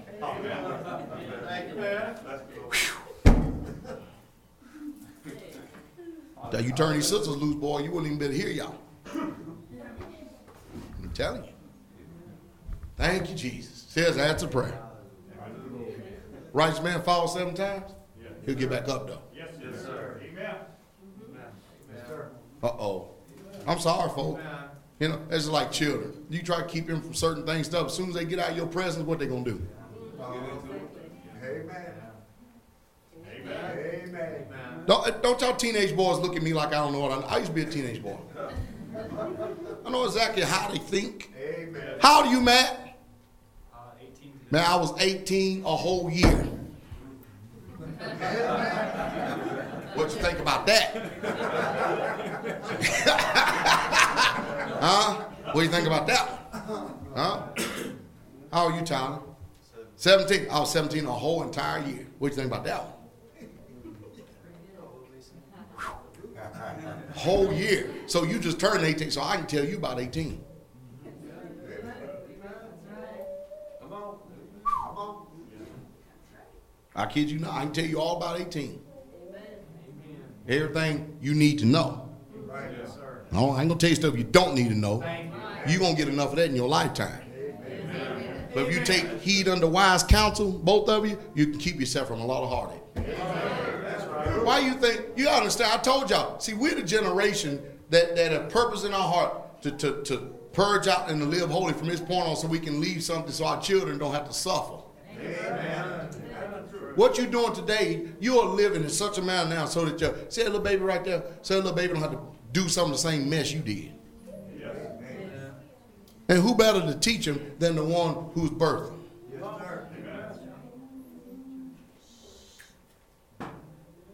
Now you turn these sisters loose, boy, you wouldn't even better hear y'all. I'm telling you. Thank you, Jesus. Says that's a prayer. Righteous man falls seven times. He'll get back up though. Yes, yes, sir. Amen. Uh oh. I'm sorry, folks. You know, it's like children. You try to keep them from certain things, stuff. As soon as they get out of your presence, what they gonna do? Amen. Amen. Don't, don't y'all teenage boys look at me like I don't know what I, I used to be a teenage boy. I know exactly how they think. Amen. How old are you, Matt? Uh, 18 Man, I was 18 a whole year. *laughs* what you think about that? *laughs* huh? What do you think about that? Huh? How are you, Tyler? 17. I was 17 a whole entire year. What do you think about that one? *laughs* Whole year. So you just turned 18, so I can tell you about 18. Come on. Come on. I kid you not. I can tell you all about 18. Everything you need to know. Right. Yes, sir. No, I ain't gonna tell you stuff you don't need to know. Thank you. You're gonna get enough of that in your lifetime. But if you take heed under wise counsel, both of you, you can keep yourself from a lot of heartache. Why you think you understand? I told y'all. See, we're the generation that that have purpose in our heart to to, to purge out and to live holy from this point on, so we can leave something so our children don't have to suffer. What you're doing today, you are living in such a manner now so that your see that little baby right there, so that little baby don't have to do some of the same mess you did. And who better to teach him than the one who's birthing? Yes, sir.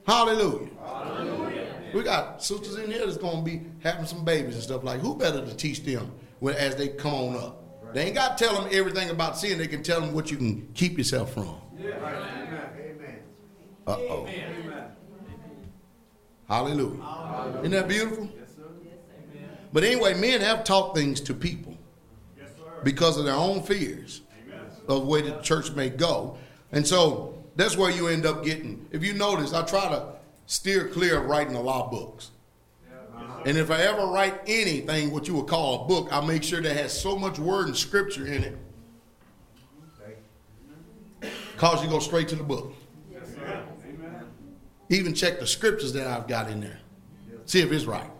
Hallelujah. We got sisters in here that's going to be having some babies and stuff like. Who better to teach them when, as they come on up? They ain't got to tell them everything about sin. They can tell them what you can keep yourself from. Amen. Uh oh. Amen. Hallelujah. Isn't that beautiful? Yes, sir. But anyway, men have taught things to people Yes, sir. because of their own fears Amen. of the way the church may go. And so that's where you end up getting. If you notice, I try to steer clear of writing a lot of books. And if I ever write anything, what you would call a book, I make sure that has so much word and scripture in it. Cause you go straight to the book. Even check the scriptures that I've got in there. See if it's right.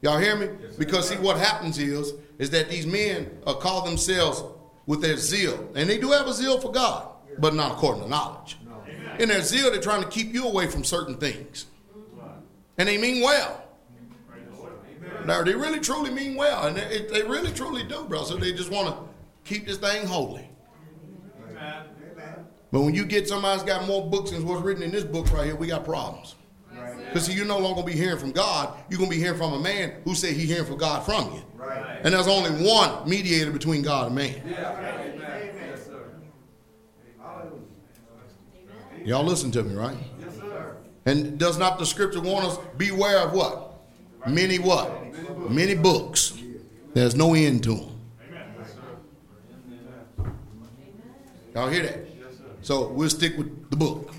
Y'all hear me? Because see what happens is is that these men uh, call themselves with their zeal, and they do have a zeal for God, but not according to knowledge. In their zeal, they're trying to keep you away from certain things, and they mean well. Now they really truly mean well, and they, they really truly do, bro. So they just want to keep this thing holy. Amen. But when you get somebody that's got more books than what's written in this book right here, we got problems. Because see, you're no longer gonna be hearing from God. You're gonna be hearing from a man who said he hearing from God from you. Right. And there's only one mediator between God and man. Yes, sir. Hallelujah. Y'all listen to me, right? Yes, sir. And does not the scripture warn us beware of what? Many what? Many books. There's no end to them. Y'all hear that? So we'll stick with the book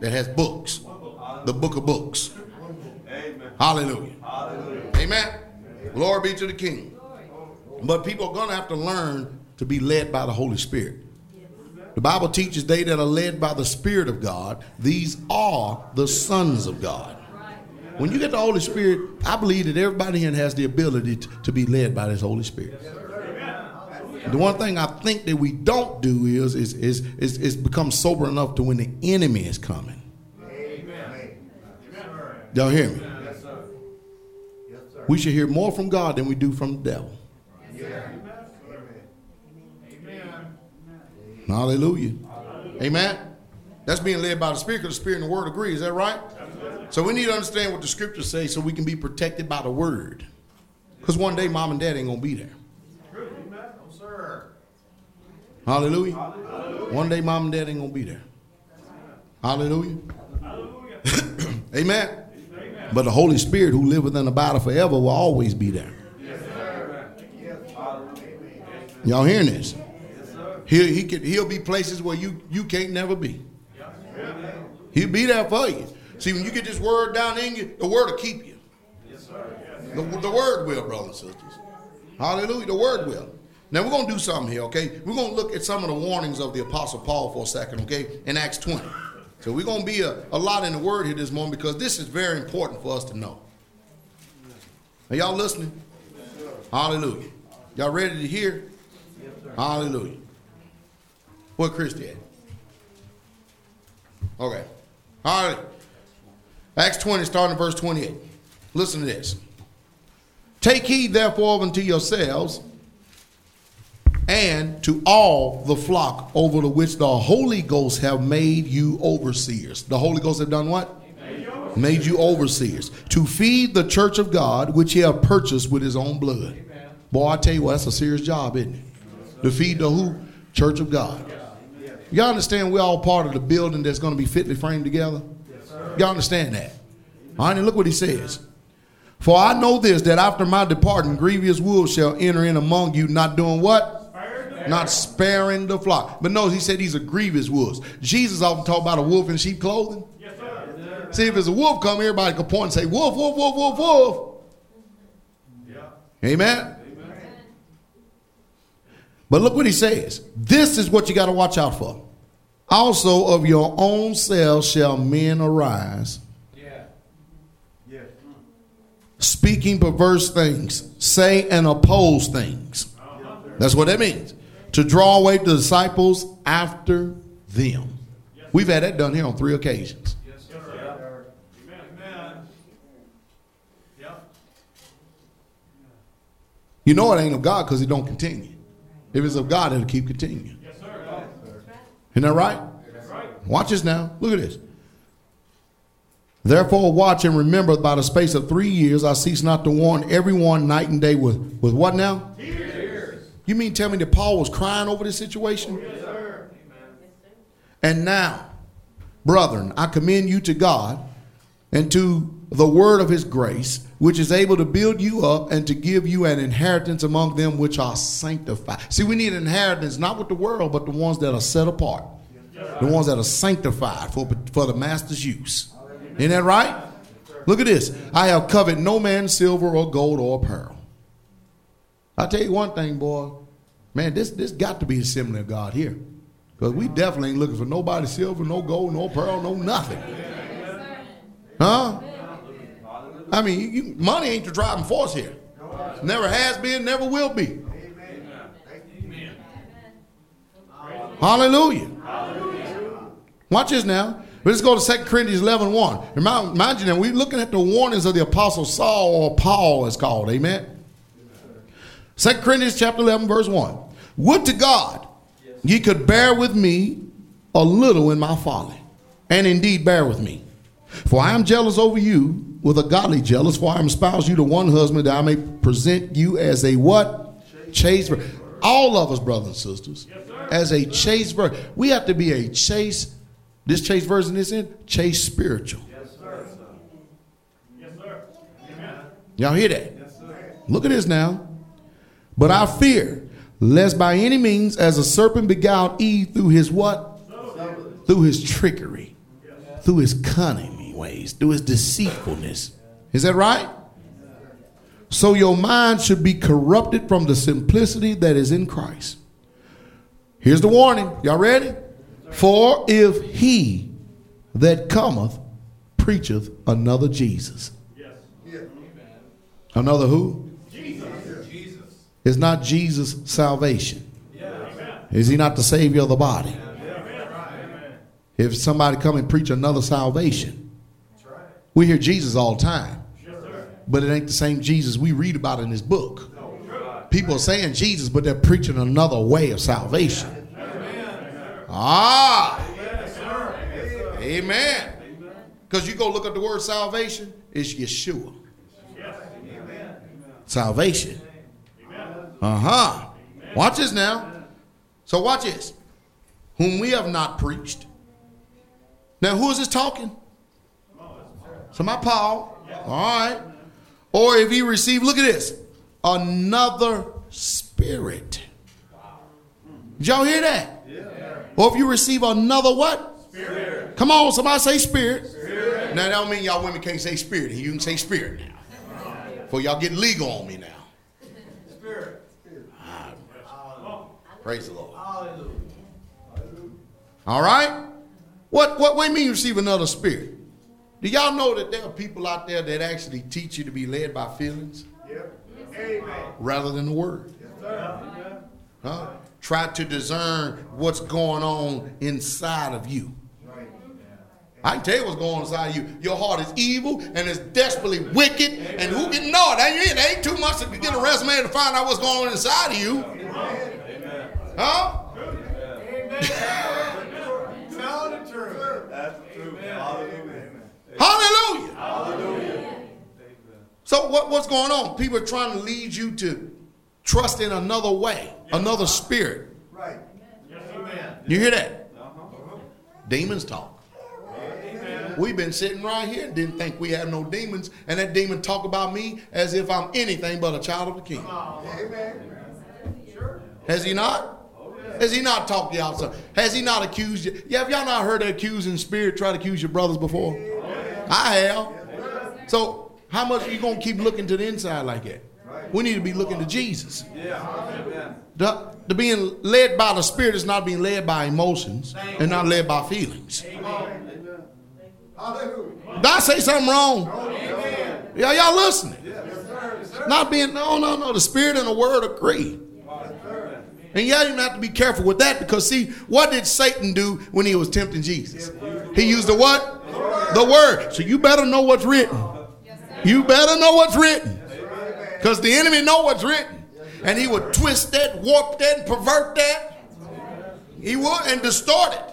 that has books. The book of books. Hallelujah. Amen. Glory be to the King. But people are going to have to learn to be led by the Holy Spirit. The Bible teaches they that are led by the Spirit of God, these are the sons of God. When you get the Holy Spirit, I believe that everybody here has the ability to, to be led by this Holy Spirit. The one thing I think that we don't do is is, is is is become sober enough to when the enemy is coming. Amen. Y'all hear me? Yes, sir. Yes, sir. We should hear more from God than we do from the devil. Amen. Hallelujah. Amen. That's being led by the Spirit because the Spirit and the Word agree. Is that right? So we need to understand what the Scriptures say so we can be protected by the Word. Because one day mom and dad ain't going to be there. No, sir. Hallelujah. One day mom and dad ain't going to be there. Hallelujah. Hallelujah. *coughs* Amen. But the Holy Spirit who liveth and abideth forever will always be there. Yes, sir. Y'all hearing this? He'll, he he'll be places where you, you can't never be. Yes, He'll be there for you. See, when you get this word down in you, the word will keep you. Yes, The, the word will, brothers and sisters. Hallelujah. The word will. Now we're going to do something here, okay? We're going to look at some of the warnings of the Apostle Paul for a second, okay? In Acts 20. So we're going to be a, a lot in the word here this morning because this is very important for us to know. Are y'all listening? Hallelujah. Y'all ready to hear? Hallelujah. What Christy at? Okay. All right. Acts 20, starting verse 28. Listen to this. Take heed therefore unto yourselves and to all the flock over the which the Holy Ghost have made you overseers. The Holy Ghost have done what? Made you overseers. To feed the church of God, which he have purchased with his own blood. Boy, I tell you what, that's a serious job, isn't it? To feed the who? Church of God. Y'all understand we're all part of the building that's going to be fitly framed together? Y'all understand that? All right, look what he says. For I know this, that after my departing, grievous wolves shall enter in among you, not doing what? Not sparing the flock. But notice he said these are grievous wolves. Jesus often talked about a wolf in sheep clothing. Yes, sir. See, if it's a wolf come, everybody can point and say, wolf, wolf, wolf, wolf, wolf. Yeah. Amen. But look what he says. This is what you got to watch out for. Also of your own selves shall men arise, Yeah. Yes. speaking perverse things, say and oppose things. Uh-huh. That's what that means. To draw away the disciples after them. We've had that done here on three occasions. Yes, sir. Amen. Amen. Yep. You know it ain't of God because it don't continue. If it's of God, it'll keep continuing. Yes, sir. Isn't that right? Right. Watch this now. Look at this. Therefore, watch and remember by the space of three years, I cease not to warn everyone night and day with, with what now? You mean tell me that Paul was crying over this situation? Yes, sir. And now, brethren, I commend you to God and to the word of his grace, which is able to build you up and to give you an inheritance among them which are sanctified. See, we need inheritance not with the world, but the ones that are set apart, the ones that are sanctified for, for the master's use. Isn't that right? Look at this. I have coveted no man's silver or gold or pearl. I tell you one thing, boy. Man, this this got to be assembly of God here. Because we definitely ain't looking for nobody silver, no gold, no pearl, no nothing. Huh? I mean, you, money ain't the driving force here. Never has been, never will be. Amen. Hallelujah. Watch this now. Let's go to 2 Corinthians 11 1. Remind, mind you now, we're looking at the warnings of the Apostle Saul, or Paul as called. Amen. 2 Corinthians chapter 11, verse 1. Would to God ye could bear with me a little in my folly, and indeed bear with me. For I am jealous over you with a godly jealous, for I am espoused you to one husband that I may present you as a what? Chaste virgin. All of us, brothers and sisters, as a chaste virgin. We have to be a chaste, this chaste version is in, chaste spiritual. Yes, sir. Amen. Y'all hear that? Yes, sir. Look at this now. But I fear, lest by any means, as a serpent beguiled Eve through his what? Through his trickery, through his cunning ways, through his deceitfulness. Is that right? So your mind should be corrupted from the simplicity that is in Christ. Here's the warning. Y'all ready? For if he that cometh preacheth another Jesus. Another who? Is not Jesus salvation? Is he not the savior of the body? If somebody come and preach another salvation, we hear Jesus all the time, but it ain't the same Jesus we read about in this book. People are saying Jesus, but they're preaching another way of salvation. Ah, amen. Because you go look at the word salvation, it's Yeshua. Salvation. Uh huh. Watch this now. So watch this. Whom we have not preached. Now, who is this talking? So my Paul. All right. Or if he received, look at this, another spirit. Did y'all hear that? Yeah. Or if you receive another what? Spirit. Come on, somebody say spirit. spirit. Now that don't mean y'all women can't say spirit. You can say spirit now. For y'all get legal on me now. Spirit. Praise the Lord. Hallelujah. All right? What what, what do you mean you receive another spirit? Do y'all know that there are people out there that actually teach you to be led by feelings Yep. Amen. rather than the word? Huh? Try to discern what's going on inside of you. I can tell you what's going on inside of you. Your heart is evil and it's desperately wicked. And who can know it? Ain't, it ain't too much to get a resume to find out what's going on inside of you. Huh? Amen. Tell the truth. That's the truth. Hallelujah. Hallelujah. So what, what's going on? People are trying to lead you to trust in another way, another spirit. Right. Amen. You hear that? Demons talk. We've been sitting right here and didn't think we had no demons, and that demon talk about me as if I'm anything but a child of the king. Amen. Has he not? Has he not talked you outside? Has he not accused you? Yeah, have y'all not heard the accusing spirit try to accuse your brothers before? I have. So how much are you gonna keep looking to the inside like that? We need to be looking to Jesus. Yeah. The, the being led by the Spirit is not being led by emotions and not led by feelings. Hallelujah. Did I say something wrong? Yeah, y'all listening? Not being no, no, no. The Spirit and the Word agree. And y'all even have to be careful with that because see, what did Satan do when he was tempting Jesus? He used the what? The Word. So you better know what's written. You better know what's written. Because the enemy know what's written. And he would twist that, warp that, pervert that. He would and distort it.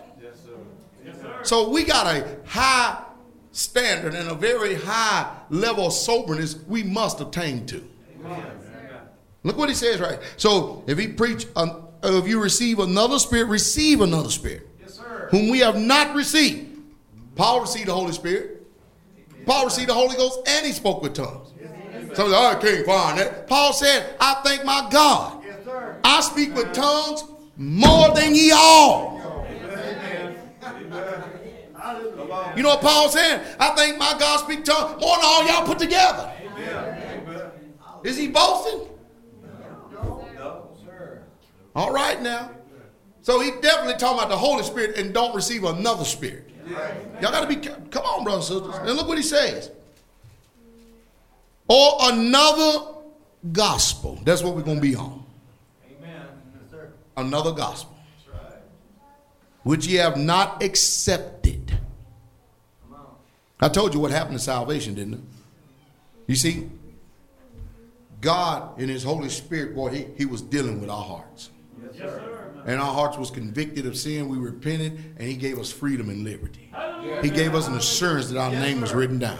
So we got a high standard and a very high level of soberness we must attain to. Look what he says right. So if he preach, um, if you receive another spirit, receive another spirit, Yes, sir. whom we have not received. Paul received the Holy Spirit. Paul received the Holy Ghost and he spoke with tongues. Some say, oh, I can't find that. Paul said, I thank my God. Yes, sir. I speak with tongues more than ye all. You know what Paul said? I thank my God speak tongues more than all y'all put together. Is he boasting? All right now. So he definitely talking about the Holy Spirit and don't receive another spirit. Y'all got to be come on, brothers and sisters. And look what he says. Or another gospel. That's what we're going to be on. Amen. Another gospel. Which ye have not accepted. I told you what happened to salvation, didn't it? You see, God in his Holy Spirit, boy, he, he was dealing with our hearts. Yes, sir. And our hearts was convicted of sin. We repented, and he gave us freedom and liberty. He gave us an assurance that our name was written down.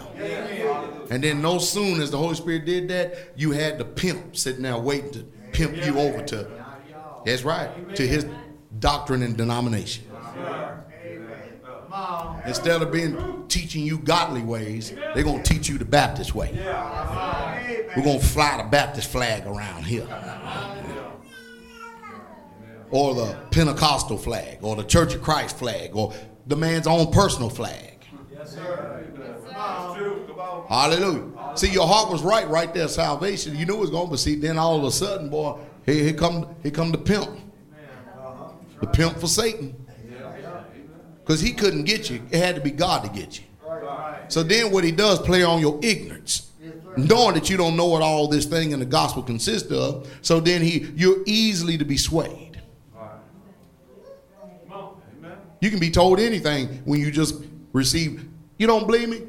And then no soon as the Holy Spirit did that, you had the pimp sitting there waiting to pimp you over to, that's right, to his doctrine and denomination. Instead of being teaching you godly ways, they're gonna teach you the Baptist way. We're gonna fly the Baptist flag around here. Or the Pentecostal flag, or the Church of Christ flag, or the man's own personal flag. Yes, sir. Hallelujah. See, your heart was right right there, salvation. You knew it was going to be. See, then all of a sudden, boy, here, here come here come the pimp. The pimp for Satan. Because he couldn't get you. It had to be God to get you. So then what he does, play on your ignorance. Knowing that you don't know what all this thing in the gospel consists of. So then he you're easily to be swayed. Come on. Amen. You can be told anything when you just receive. You don't believe me?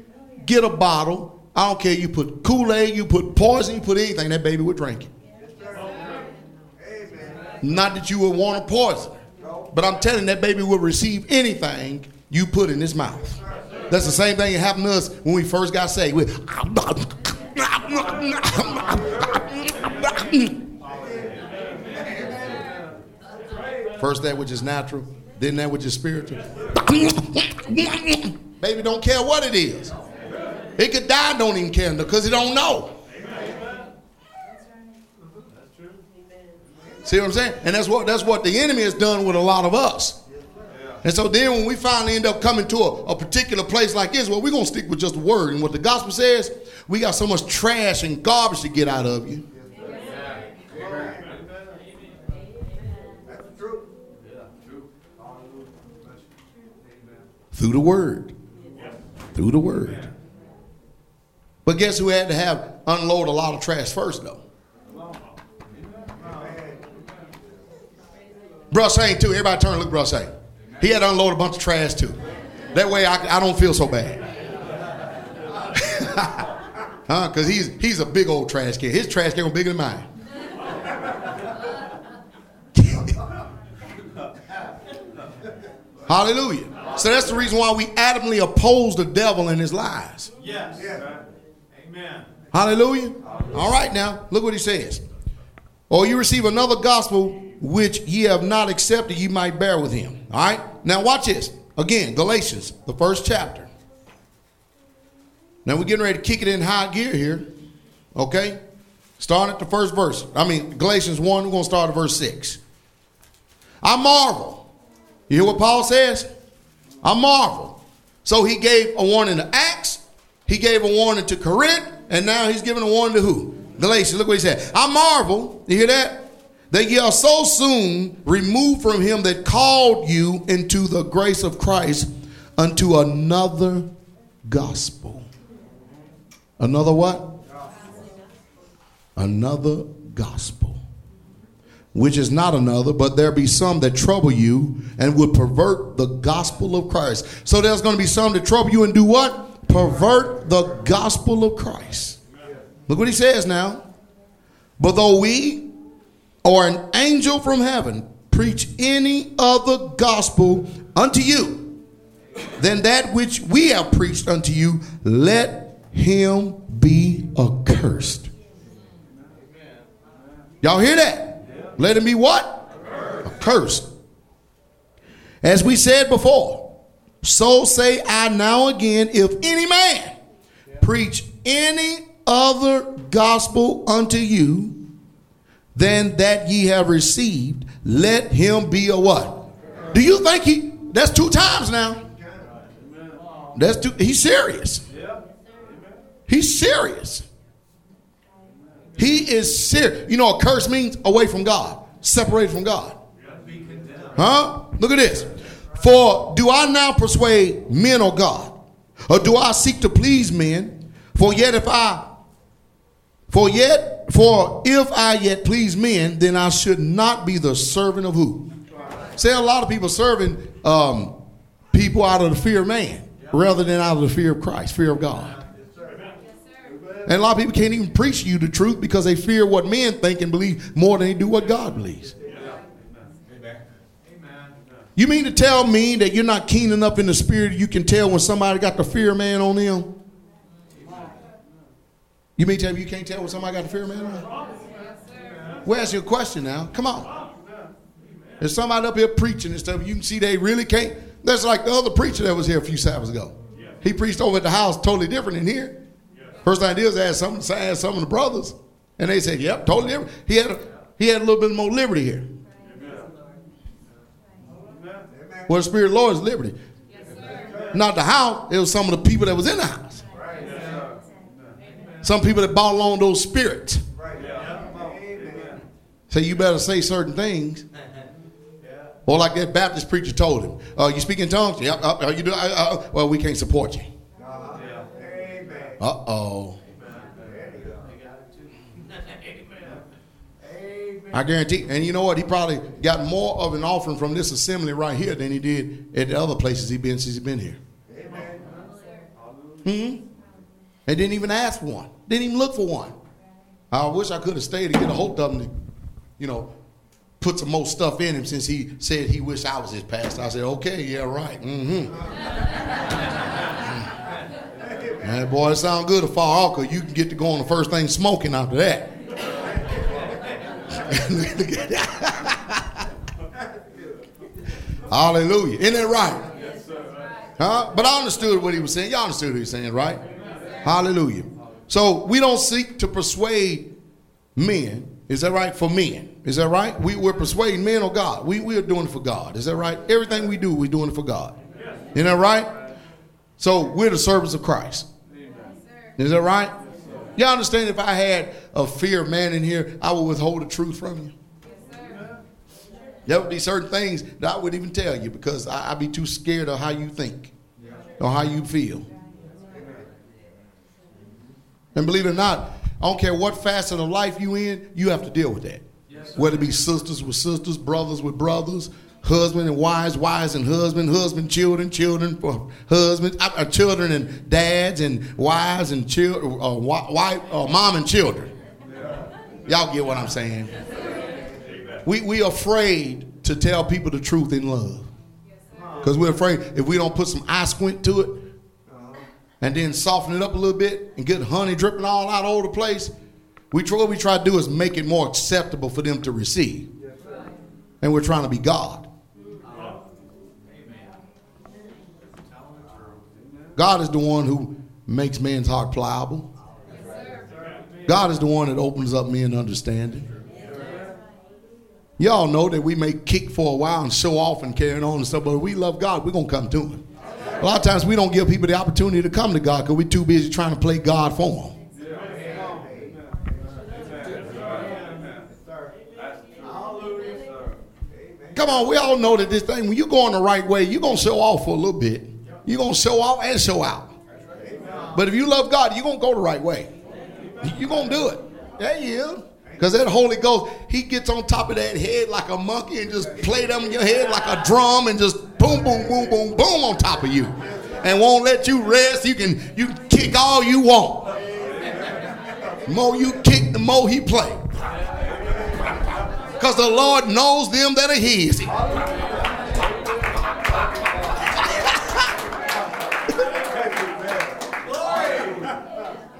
Get a bottle. I don't care. You put Kool Aid, you put poison, you put anything. That baby would drink it. Not that you would want to poison, but I'm telling that baby will receive anything you put in his mouth. That's the same thing that happened to us when we first got saved. First that which is natural, then that which is spiritual. *laughs* Baby don't care what it is. It could die, don't even care because he don't know. See what I'm saying? And that's what that's what the enemy has done with a lot of us. And so then when we finally end up coming to a, a particular place like this, well, we're gonna stick with just the word. And what the gospel says, we got so much trash and garbage to get out of you. Through the word. Through the word. But guess who had to have unload a lot of trash first though? Bruh Saint too. Everybody turn and look Bruh Saint. He had to unload a bunch of trash too. That way I, I don't feel so bad. *laughs* huh? Because he's he's a big old trash can. His trash can was bigger than mine. *laughs* Hallelujah. So that's the reason why we adamantly oppose the devil and his lies. Yes. Amen. Hallelujah. All right, now, look what he says. Or you receive another gospel which ye have not accepted, ye might bear with him. All right? Now, watch this. Again, Galatians, the first chapter. Now, we're getting ready to kick it in high gear here. Okay? Starting at the first verse. I mean, Galatians 1, we're going to start at verse 6. I marvel. You hear what Paul says? I marvel. So he gave a warning to Acts, he gave a warning to Corinth, and now he's giving a warning to who? Galatians. Look what he said. I marvel, you hear that? That ye are so soon removed from him that called you into the grace of Christ unto another gospel. Another what? Another gospel which is not another, but there be some that trouble you and would pervert the gospel of Christ. So there's going to be some that trouble you and do what? Pervert the gospel of Christ. Look what he says now. But though we or an angel from heaven preach any other gospel unto you than that which we have preached unto you, let him be accursed. Y'all hear that? Let him be what? Accursed. As we said before, so say I now again, if any man preach any other gospel unto you than that ye have received, let him be a what? Do you think he? That's two times now. That's two. He's serious. He's serious. He is serious. You know, a curse means away from God, separated from God. Huh? Look at this. For do I now persuade men or God? Or do I seek to please men? For yet if I for yet for if I yet please men, then I should not be the servant of who? Say a lot of people serving um, people out of the fear of man rather than out of the fear of Christ, fear of God. And a lot of people can't even preach you the truth because they fear what men think and believe more than they do what God believes. You mean to tell me that you're not keen enough in the spirit you can tell when somebody got the fear man on them? You mean to tell me you can't tell when somebody got the fear man on them? Well, ask your question now. Come on. There's somebody up here preaching and stuff. You can see they really can't. That's like the other preacher that was here a few Sabbaths ago. He preached over at the house totally different than here. First thing I did was ask some, ask some of the brothers, and they said, "Yep, totally different." He had a, he had a little bit more liberty here. Well, the Spirit of the Lord is liberty. Not the house. It was some of the people that was in the house. Some people that bought along those spirits. So you better say certain things. Or like that Baptist preacher told him, uh, "You speak in tongues? Yeah. Uh, uh, you do? Uh, uh, well, we can't support you." Uh oh. I guarantee. And you know what? He probably got more of an offering from this assembly right here than he did at the other places he's been since he's been here. Hmm. They didn't even ask for one. Didn't even look for one. I wish I could have stayed to get a hold of him to, you know, put some more stuff in him since he said he wished I was his pastor. I said, okay, yeah, right. Mm-hmm. *laughs* Man, boy, it sounds good to fall off because you can get to go on the first thing smoking after that. *laughs* Hallelujah. Isn't that right? Huh? But I understood what he was saying. Y'all understood what he was saying, right? Hallelujah. So we don't seek to persuade men. Is that right? For men. Is that right? We, we're persuading men or God. We, we are doing it for God. Is that right? Everything we do, we're doing it for God. Isn't that right? So we're the servants of Christ. Is that right? Y'all understand if I had a fear man in here, I would withhold the truth from you? There would be certain things that I wouldn't even tell you because I, would be too scared of how you think or how you feel. And believe it or not, I don't care what facet of life you in, you have to deal with that. Whether it be sisters with sisters, brothers with brothers, husband and wives, wives and husband, husband, children, children for husbands, uh, children and dads and wives and children, uh, wife, uh, mom and children. Y'all get what I'm saying? We we afraid to tell people the truth in love because we're afraid if we don't put some eye squint to it and then soften it up a little bit and get honey dripping all out all over the place. We try, what we try to do is make it more acceptable for them to receive. And we're trying to be God. God is the one who makes man's heart pliable. God is the one that opens up men's understanding. Y'all know that we may kick for a while and show off and carry on and stuff, but we love God, we're going to come to Him. A lot of times we don't give people the opportunity to come to God because we're too busy trying to play God for them. Come on, we all know that this thing, when you're going the right way, you're going to show off for a little bit. You're going to show off and show out. But if you love God, you're going to go the right way. You're going to do it. Yeah, you Because that Holy Ghost, he gets on top of that head like a monkey and just play them in your head like a drum and just boom, boom, boom, boom, boom on top of you. And won't let you rest. You can you kick all you want. The more you kick, the more he play. Because the Lord knows them that are his.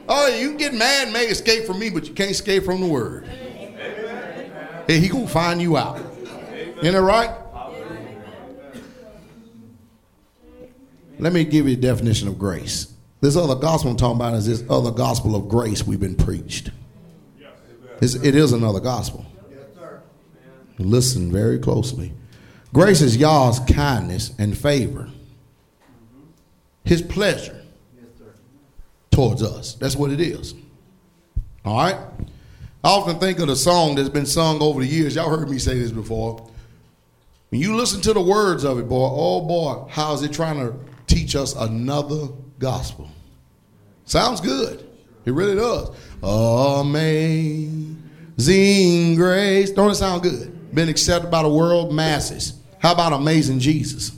Oh, you can get mad, may escape from me, but you can't escape from the word. He gonna find you out. Isn't that right? Let me give you a definition of grace. This other gospel I'm talking about is this other gospel of grace we've been preached. It's, it is another gospel. Listen very closely. Grace is Yah's kindness and favor, His pleasure towards us. That's what it is. All right? I often think of the song that's been sung over the years. Y'all heard me say this before. When you listen to the words of it, boy, oh boy, how is it trying to teach us another gospel? Sounds good. It really does. Amazing grace. Don't it sound good? Been accepted by the world masses. How about amazing Jesus?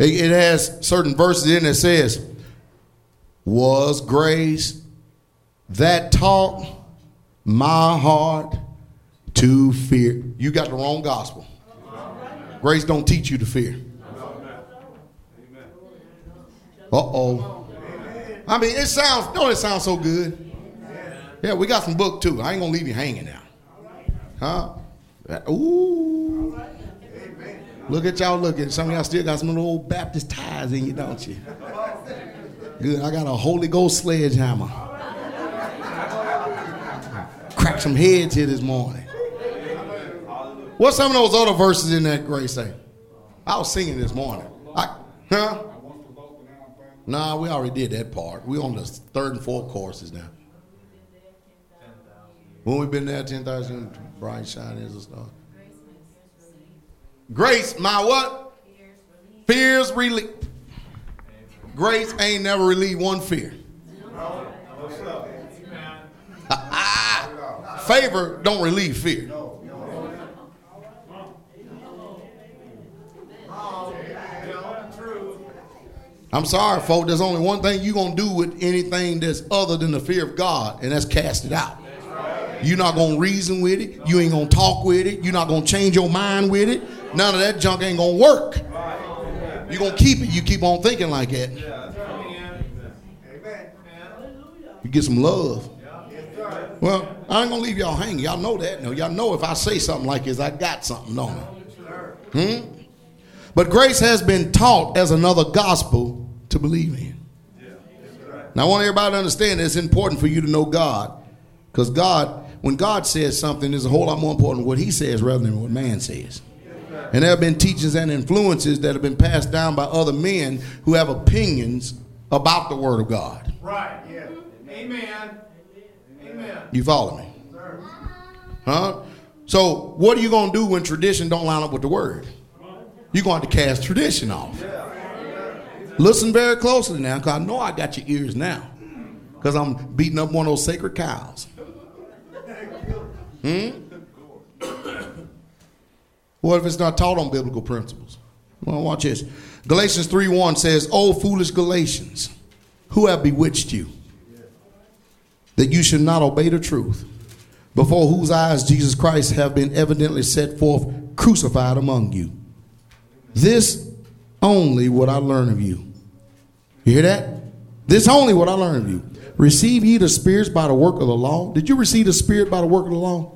It, has certain verses in it that says, "Was grace that taught my heart to fear?" You got the wrong gospel. Grace don't teach you to fear. Uh oh. I mean, it sounds. Don't it sound so good? Yeah, we got some book too. I ain't gonna leave you hanging now. Huh? Ooh. Look at y'all looking. Some of y'all still got some little old Baptist ties in you, don't you? Good. I got a Holy Ghost sledgehammer. Crack some heads here this morning. What's some of those other verses in that grace say? I was singing this morning. I, huh? Nah, we already did that part. We on the third and fourth courses now. When we been there, 10,000 bright shining as a star. Grace, my what? Fears relief. Grace ain't never relieved one fear. *laughs* Favor don't relieve fear. I'm sorry, folks. There's only one thing you're going to do with anything that's other than the fear of God, and that's cast it out. You're not going to reason with it. You ain't going to talk with it. You're not going to change your mind with it. None of that junk ain't to work. You're to keep it. You keep on thinking like that. You get some love. Well, I ain't to leave y'all hanging. Y'all know that. No, y'all know if I say something like this, I got something on me. Hmm? But grace has been taught as another gospel to believe in. Now, I want everybody to understand that it's important for you to know God. Because God, when God says something, is a whole lot more important what He says rather than what man says. And there have been teachings and influences that have been passed down by other men who have opinions about the Word of God. Right, yeah. Amen. Amen. You follow me? Huh? So, what are you going to do when tradition don't line up with the Word? You're going to cast tradition off. Listen very closely now, because I know I got your ears now. Because I'm beating up one of those sacred cows. Hmm? What if it's not taught on biblical principles? Well, watch this. Galatians 3 1 says, Oh, foolish Galatians, who have bewitched you? That you should not obey the truth, before whose eyes Jesus Christ have been evidently set forth crucified among you. This only what I learn of you. You hear that? This only what I learn of you. Receive ye the spirits by the work of the law. Did you receive the spirit by the work of the law?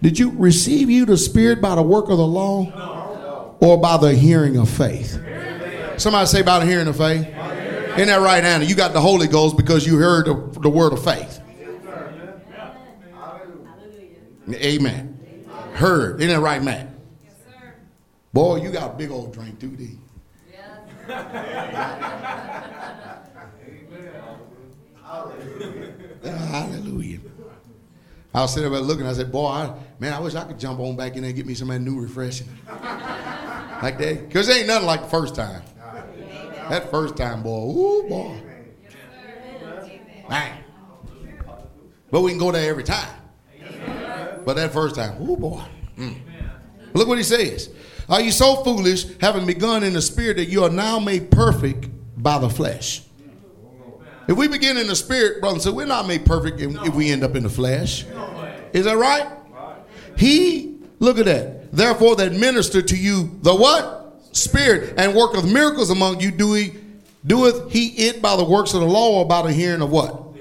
Did you receive you the spirit by the work of the law? No. Or by the hearing of faith? Somebody say by the hearing of faith. Isn't that right, Anna? You got the Holy Ghost because you heard the, the word of faith. Amen. Heard. Isn't that right, Matt? Yes, sir. Boy, you got a big old drink too, D. *laughs* Hallelujah. Hallelujah. I was sitting there looking. I said, "Boy, I, man, I wish I could jump on back in there and get me some of that new refreshing *laughs* like that. Because it ain't nothing like the first time. That first time, boy, ooh, boy, man. But we can go there every time. But that first time, ooh, boy. Mm. Look what he says. Are you so foolish, having begun in the spirit, that you are now made perfect by the flesh? If we begin in the spirit, brother, so we're not made perfect if we end up in the flesh. Is that right? He, look at that. Therefore, that minister to you the what? Spirit, and worketh miracles among you, do he, doeth he it by the works of the law or by the hearing of what?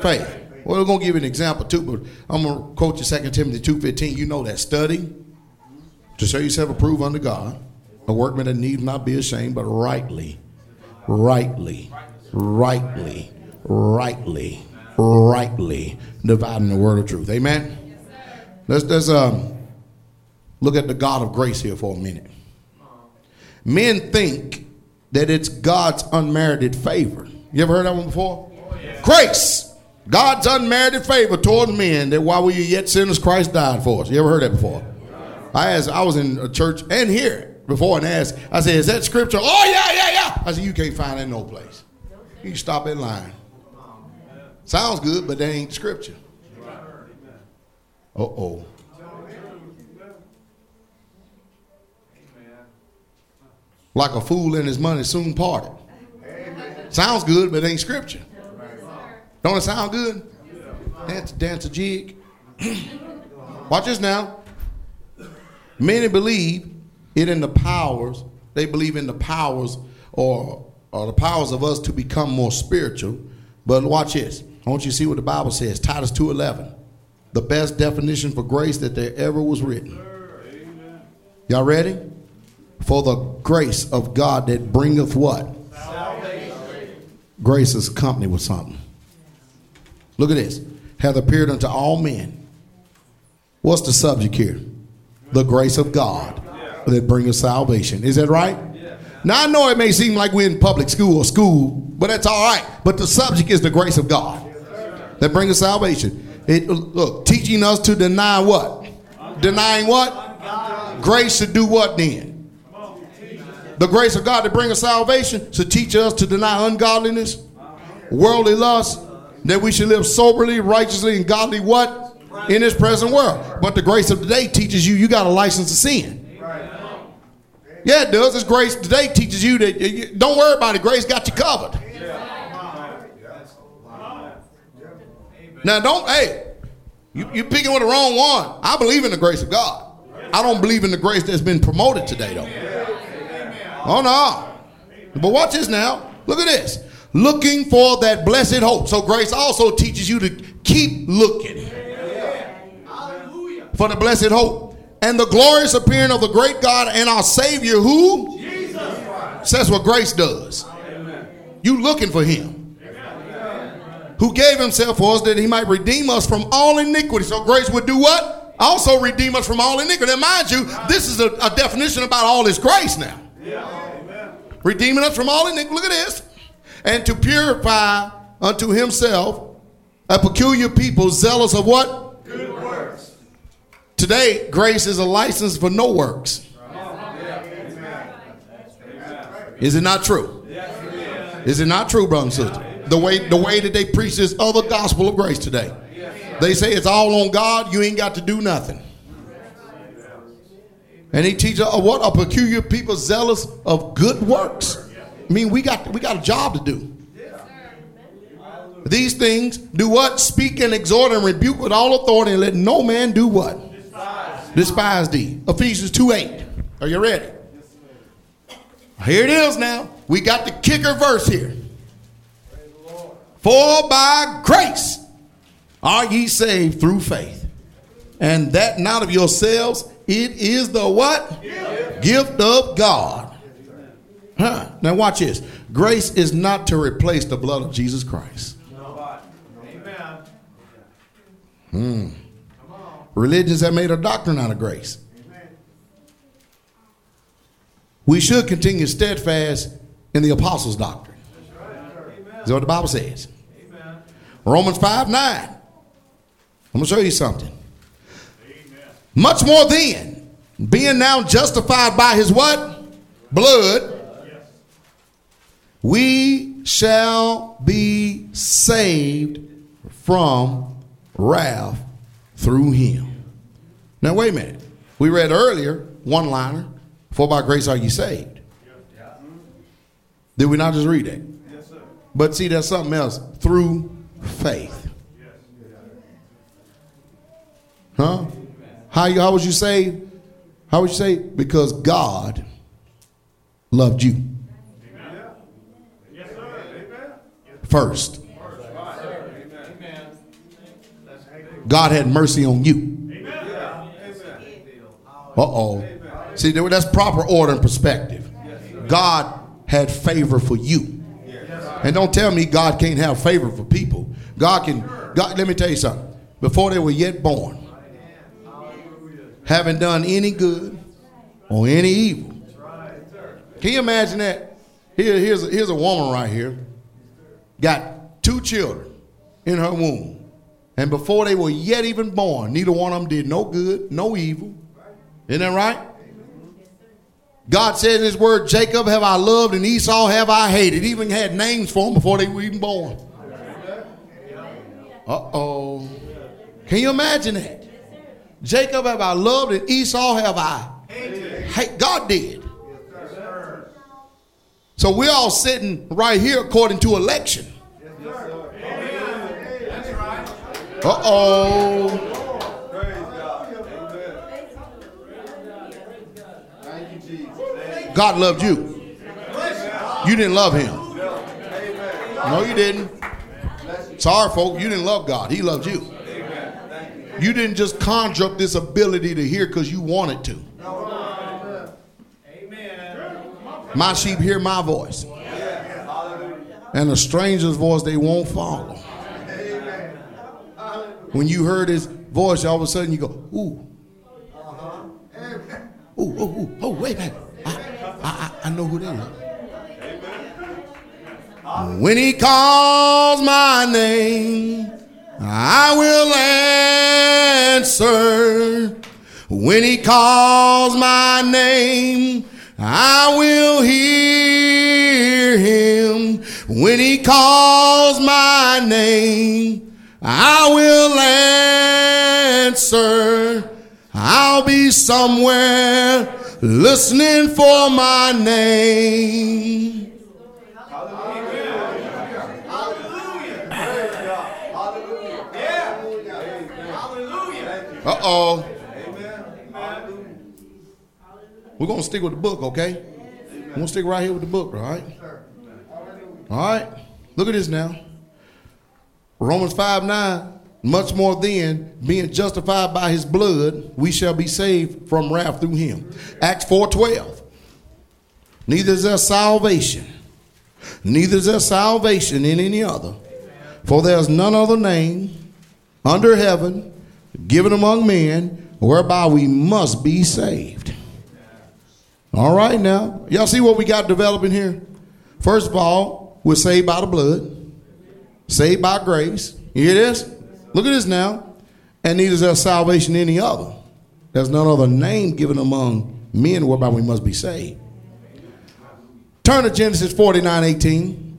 Faith. Well, we're going to give you an example too, but I'm going to quote you 2 Timothy 2.15. You know that. Study To show yourself approved unto God, a workman that need not be ashamed, but rightly, rightly, rightly, rightly, rightly dividing the word of truth. Amen. Let's let's um look at the God of grace here for a minute. Men think that it's God's unmerited favor. You ever heard that one before? Grace. God's unmerited favor toward men that while we were yet sinners, Christ died for us. You ever heard that before? I asked, I was in a church and here before and asked, I said, is that scripture? Oh, yeah, yeah, yeah. I said, you can't find that no place. You stop that line. Sounds good, but that ain't scripture. Uh oh. Like a fool and his money soon parted. Sounds good, but ain't scripture. Don't it sound good? Dance, dance a jig. *clears throat* Watch this now. Many believe it in the powers. They believe in the powers or, or the powers of us to become more spiritual. But watch this. I want you to see what the Bible says. Titus 2.11. The best definition for grace that there ever was written. Y'all ready? For the grace of God that bringeth what? Grace is company with something. Look at this. Hath appeared unto all men. What's the subject here? The grace of God that bringeth salvation. Is that right? Now I know it may seem like we're in public school or school, but that's all right. But the subject is the grace of God that bringeth salvation. It look teaching us to deny what? Denying what? Grace should do what then? The grace of God to bring us salvation should teach us to deny ungodliness, worldly lust, that we should live soberly, righteously, and godly what? In this present world. But the grace of today teaches you you got a license to sin. Yeah, it does. This grace today teaches you that you, don't worry about it. Grace got you covered. Now, don't, hey, you, you're picking with the wrong one. I believe in the grace of God. I don't believe in the grace that's been promoted today, though. Oh, no. But watch this now. Look at this. Looking for that blessed hope. So grace also teaches you to keep looking for the blessed hope and the glorious appearing of the great God and our Savior, who? Jesus Christ. That's what grace does. Amen. You looking for Him, Amen. who gave Himself for us that He might redeem us from all iniquity. So grace would do what? Also redeem us from all iniquity. Now, mind you, this is a, a definition about all His grace now. Yeah. Redeeming us from all iniquity. Look at this. And to purify unto Himself a peculiar people, zealous of what? Today, grace is a license for no works. Is it not true? Is it not true, brother and sister? The way the way that they preach this other gospel of grace today. They say it's all on God, you ain't got to do nothing. And he teaches uh, what a peculiar people zealous of good works. I mean, we got we got a job to do. These things do what? Speak and exhort and rebuke with all authority and let no man do what? Despise thee. Ephesians 2 8. Are you ready? Here it is now. We got the kicker verse here. For by grace are ye saved through faith. And that not of yourselves, it is the what? Gift, Gift of God. Huh. Now watch this. Grace is not to replace the blood of Jesus Christ. No. Amen. Hmm. Religions have made a doctrine out of grace. We should continue steadfast in the apostles' doctrine. Is what the Bible says. Romans 5 9. I'm going to show you something. Much more then, being now justified by his what? Blood, we shall be saved from wrath through him. Now, wait a minute. We read earlier, one liner, for by grace are you saved. Did we not just read that? Yes, sir. But see, there's something else. Through faith. Huh? How, you, how was you saved? How would you say? Because God loved you Yes, first. Amen. God had mercy on you. Uh oh. See, that's proper order and perspective. God had favor for you. And don't tell me God can't have favor for people. God can, God, let me tell you something. Before they were yet born, haven't done any good or any evil. Can you imagine that? Here, here's, a, here's a woman right here, got two children in her womb. And before they were yet even born, neither one of them did no good, no evil. Isn't that right? God said in his word, Jacob have I loved and Esau have I hated. Even had names for them before they were even born. Uh-oh. Can you imagine that? Jacob have I loved and Esau have I hated. God did. So we're all sitting right here according to election. You, Jesus. God loved you. You didn't love him. No, you didn't. Sorry, folks, you didn't love God. He loved you. You didn't just conjure up this ability to hear because you wanted to. My sheep hear my voice. And a stranger's voice they won't follow. When you heard his voice, all of a sudden you go, ooh. Uh-huh. Ooh, ooh, ooh. Oh, wait a minute. I, I, I know who they are. When he calls my name, I will answer. When he calls my name, I will hear him. When he calls my name, I will answer. I'll be somewhere listening for my name. Hallelujah. Hallelujah. Hallelujah. Hallelujah. Hallelujah. Hallelujah. Uh oh. We're going to stick with the book, okay? We're going to stick right here with the book, all right? All right. Look at this now. Romans 5 9. Much more then, being justified by his blood, we shall be saved from wrath through him. Acts 4:12. Neither is there salvation, neither is there salvation in any other. For there is none other name under heaven given among men whereby we must be saved. All right now. Y'all see what we got developing here? First of all, we're saved by the blood, saved by grace. You hear this? Look at this now. And neither is there salvation any other. There's none other name given among men whereby we must be saved. Turn to Genesis 49 18.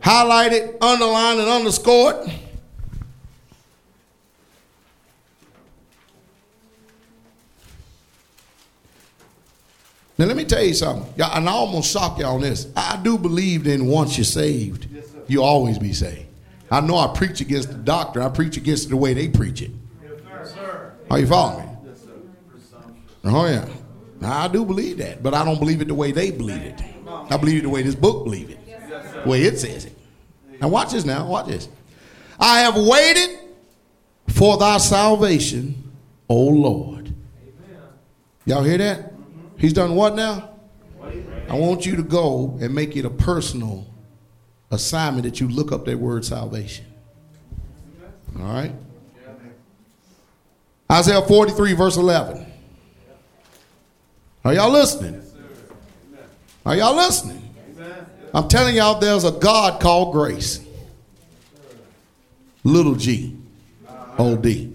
Highlight it, underline and underscore it. Now let me tell you something. And I almost shock you on this. I do believe that once you're saved, you always be saved. I know I preach against the doctor. I preach against the way they preach it. Are you following me? Oh yeah. Now, I do believe that, but I don't believe it the way they believe it. I believe it the way this book believes it. The way it says it. Now watch this now. Watch this. I have waited for thy salvation, O Lord. Amen. Y'all hear that? He's done what now? I want you to go and make it a personal assignment that you look up that word salvation. All right? Isaiah 43, verse 11. Are y'all listening? Are y'all listening? I'm telling y'all there's a God called grace. Little g, old d.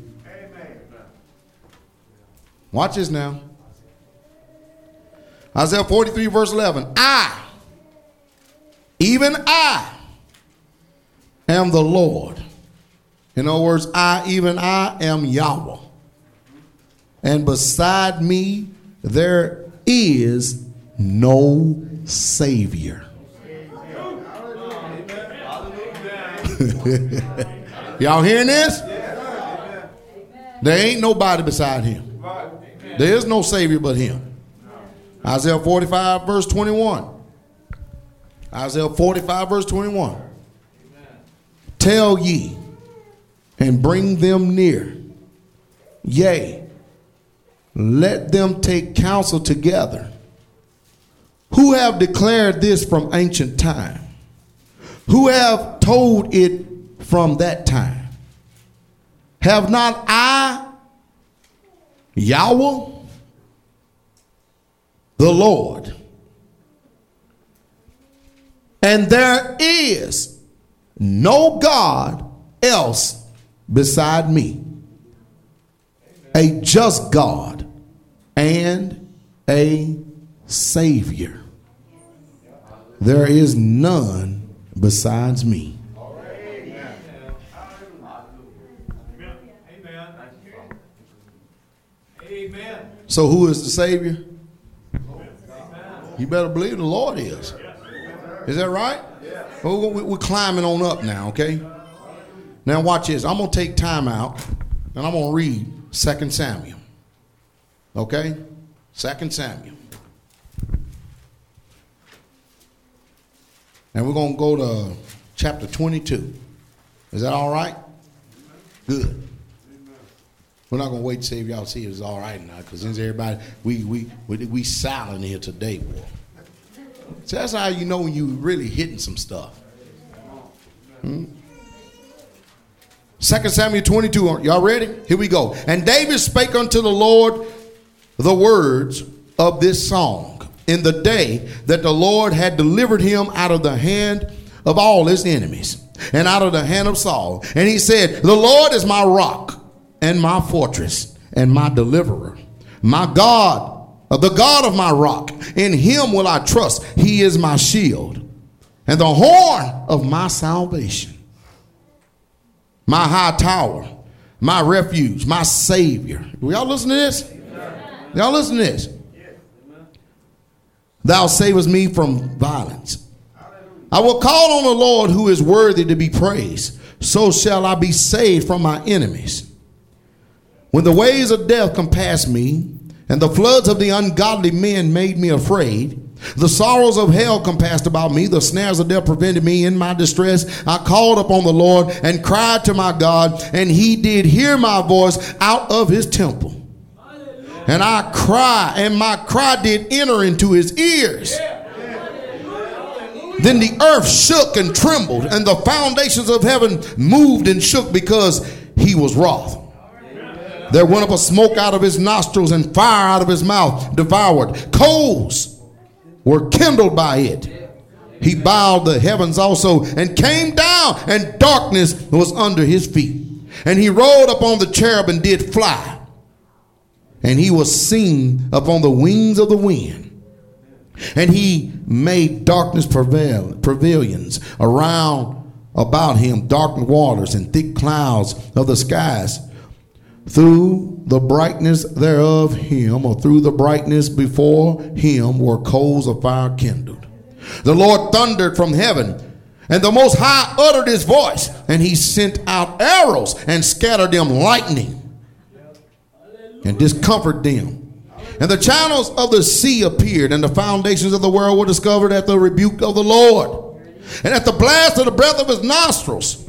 Watch this now. Isaiah 43, verse 11. I even I am the Lord. In other words, I, even I, am Yahweh. And beside me, there is no Savior. *laughs* Y'all hearing this? There ain't nobody beside him. There is no Savior but him. Isaiah 45, verse 21. Isaiah 45, verse 21. Amen. Tell ye and bring them near. Yea, let them take counsel together. Who have declared this from ancient time? Who have told it from that time? Have not I, Yahweh, the Lord, and there is no God else beside me, a just God and a Savior. There is none besides me. So, who is the Savior? You better believe the Lord is. Is that right? Yeah. Well, we- We're climbing on up now, okay? Now, watch this. I'm going to take time out and I'm going to read 2 Samuel. Okay? 2 Samuel. And we're going to go to chapter 22. Is that all right? Good. We're not gonna wait to see if y'all see it's all right now, because since everybody we we we, we silent here today, boy. So that's how you know when you really hitting some stuff. Hmm? Second Samuel 22. Y'all ready? Here we go. And David spake unto the Lord the words of this song in the day that the Lord had delivered him out of the hand of all his enemies and out of the hand of Saul. And he said, The Lord is my rock and my fortress and my deliverer, my God, Uh, the God of my rock. In him will I trust. He is my shield and the horn of my salvation, my high tower, my refuge, my savior. Will y'all listen to this? Y'all listen to this. Thou savest me from violence. I will call on the Lord who is worthy to be praised. So shall I be saved from my enemies. When the ways of death compass me, and the floods of the ungodly men made me afraid, the sorrows of hell compassed about me, the snares of death prevented me in my distress. I called upon the Lord and cried to my God, and he did hear my voice out of his temple. And I cry, and my cry did enter into his ears. Then the earth shook and trembled, and the foundations of heaven moved and shook because he was wroth. There went up a smoke out of his nostrils, and fire out of his mouth devoured. Coals were kindled by it. He bowed the heavens also and came down, and darkness was under his feet. And he rode upon the cherub and did fly. And he was seen upon the wings of the wind. And he made darkness prevail, pavilions around about him, dark waters and thick clouds of the skies. Through the brightness thereof him, or through the brightness before him, were coals of fire kindled. The Lord thundered from heaven, and the Most High uttered his voice, and he sent out arrows and scattered them lightning and discomfort them. And the channels of the sea appeared, and the foundations of the world were discovered at the rebuke of the Lord, and at the blast of the breath of his nostrils.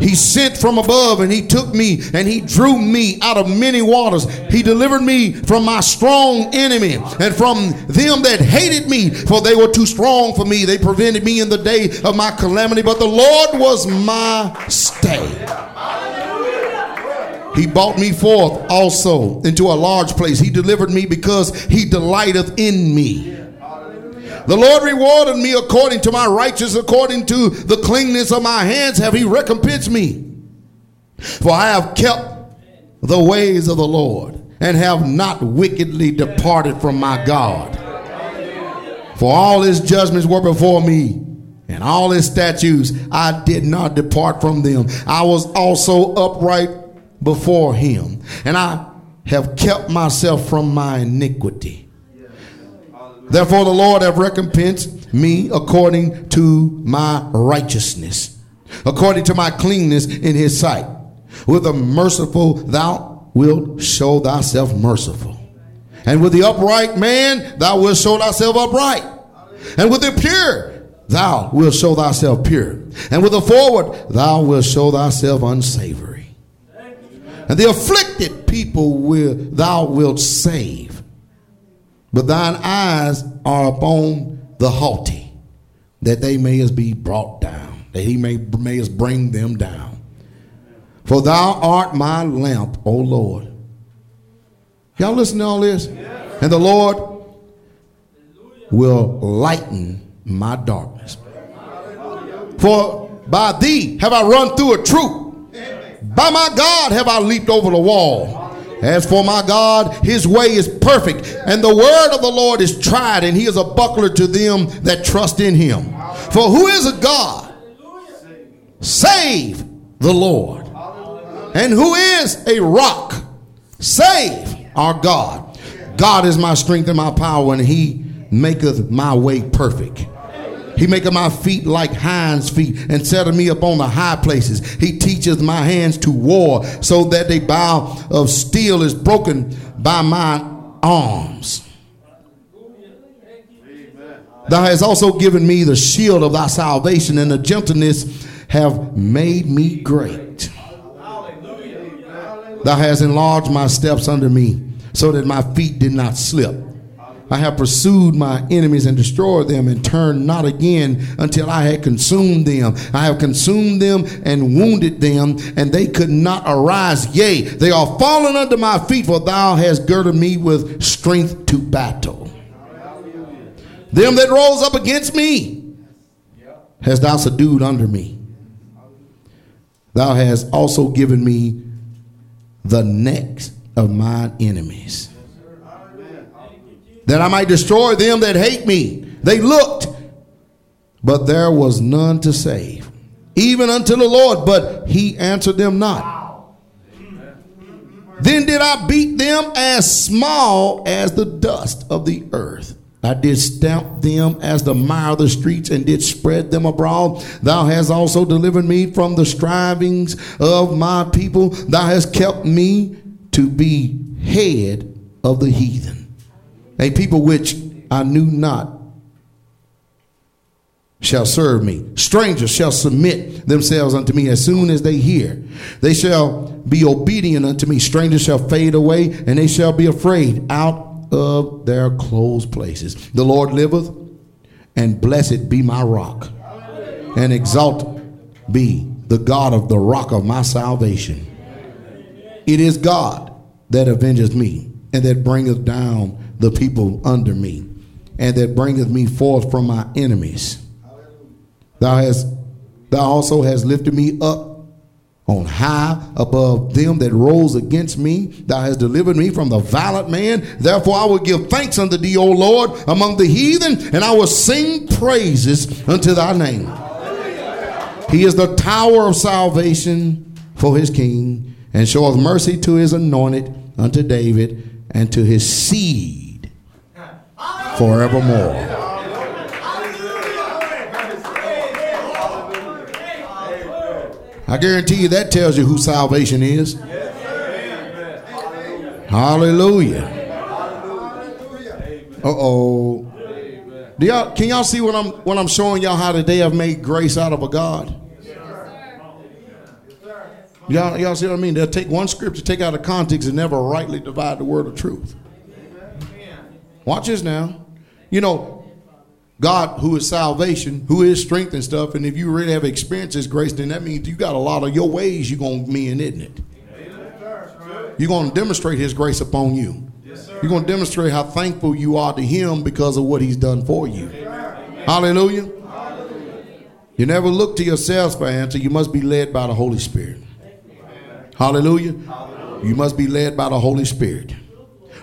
He sent from above and he took me and he drew me out of many waters. He delivered me from my strong enemy and from them that hated me, for they were too strong for me. They prevented me in the day of my calamity, but the Lord was my stay. He brought me forth also into a large place. He delivered me because he delighteth in me. The Lord rewarded me according to my righteousness, according to the cleanness of my hands have he recompensed me. For I have kept the ways of the Lord and have not wickedly departed from my God. For all his judgments were before me, and all his statutes I did not depart from them. I was also upright before him, and I have kept myself from my iniquity. Therefore, the Lord have recompensed me according to my righteousness, according to my cleanness in his sight. With the merciful, thou wilt show thyself merciful. And with the upright man, thou wilt show thyself upright. And with the pure, thou wilt show thyself pure. And with the forward, thou wilt show thyself unsavory. And the afflicted people will thou wilt save. But thine eyes are upon the haughty, that they may as be brought down, that he may, may as bring them down. For thou art my lamp, O Lord. Y'all listen to all this? And the Lord will lighten my darkness. For by thee have I run through a troop. By my God have I leaped over the wall. As for my God, his way is perfect, and the word of the Lord is tried, and he is a buckler to them that trust in him. For who is a God? Save the Lord. And who is a rock? Save our God. God is my strength and my power, and he maketh my way perfect. He maketh my feet like hinds feet and setteth me upon the high places. He teacheth my hands to war so that the bow of steel is broken by my arms. Thou hast also given me the shield of thy salvation and the gentleness have made me great. Thou hast enlarged my steps under me so that my feet did not slip. I have pursued my enemies and destroyed them and turned not again until I had consumed them. I have consumed them and wounded them, and they could not arise. Yea, they are fallen under my feet, for thou hast girded me with strength to battle. Them that rose up against me hast thou subdued under me. Thou hast also given me the necks of my enemies that I might destroy them that hate me. They looked, but there was none to save, even unto the Lord, but he answered them not. Then did I beat them as small as the dust of the earth. I did stamp them as the mire of the streets and did spread them abroad. Thou hast also delivered me from the strivings of my people. Thou hast kept me to be head of the heathen a people which I knew not shall serve me. Strangers shall submit themselves unto me as soon as they hear. They shall be obedient unto me. Strangers shall fade away, and they shall be afraid out of their closed places. The Lord liveth, and blessed be my rock, and exalt be the God of the rock of my salvation. It is God that avenges me, and that bringeth down the people under me, and that bringeth me forth from my enemies. Thou hast thou also hast lifted me up on high above them that rose against me. Thou hast delivered me from the violent man. Therefore I will give thanks unto thee, O Lord, among the heathen, and I will sing praises unto thy name. He is the tower of salvation for his king, and showeth mercy to his anointed, unto David, and to his seed forevermore. I guarantee you that tells you who salvation is. Hallelujah. Uh oh. Do y'all can y'all see what I'm what I'm showing y'all how today I've made grace out of a God? Y'all, y'all see what I mean? They'll take one scripture, take out of context, and never rightly divide the word of truth. Watch this now. You know, God, who is salvation, who is strength and stuff, and if you really have experienced His grace, then that means you got a lot of your ways you're going to mean, isn't it? You're going to demonstrate His grace upon you. You're going to demonstrate how thankful you are to Him because of what He's done for you. Hallelujah. You never look to yourselves for answer. You must be led by the Holy Spirit. Hallelujah. You must be led by the Holy Spirit.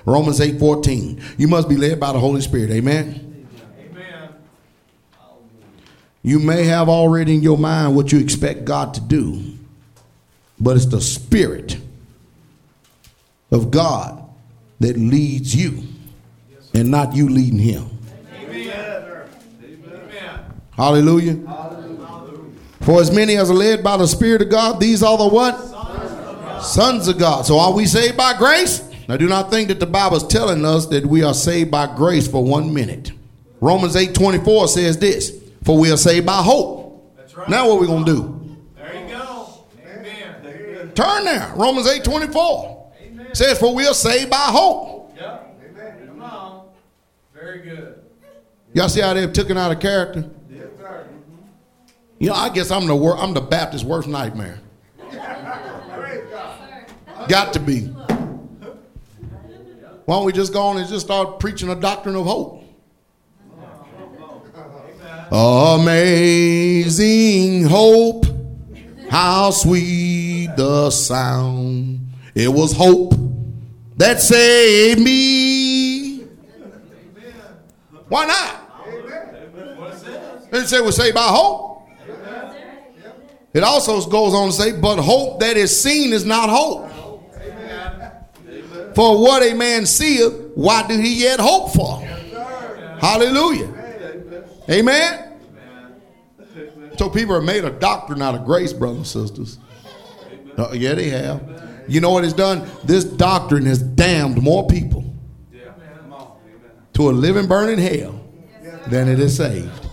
Romans 8 14. You must be led by the Holy Spirit. Amen. Amen. You may have already in your mind what you expect God to do, but it's the Spirit of God that leads you and not you leading Him. Amen. Hallelujah. For as many as are led by the Spirit of God, these are the what? Sons of God. So are we saved by grace? Now do not think that the Bible is telling us that we are saved by grace for one minute. Romans 8 24 says this, for we are saved by hope. That's right. Now what are we gonna do? There you go. Amen. Turn there. Romans 8 24. Says, For we are saved by hope. Yep. Amen. Come on. Very good. Y'all see how they've taken out of character? Yes, sir. Mm-hmm. You know, I guess I'm the wor- I'm the Baptist worst nightmare. *laughs* Got to be. Why don't we just go on and just start preaching a doctrine of hope? Amazing hope, how sweet the sound. It was hope that saved me. Why not? It said we're saved by hope. It also goes on to say, but hope that is seen is not hope. For what a man seeth, why do he yet hope for? Hallelujah. Amen. So people have made a doctrine out of grace, brothers and sisters. Uh, yeah, they have. You know what it's done? This doctrine has damned more people to a living, burning hell than it is saved.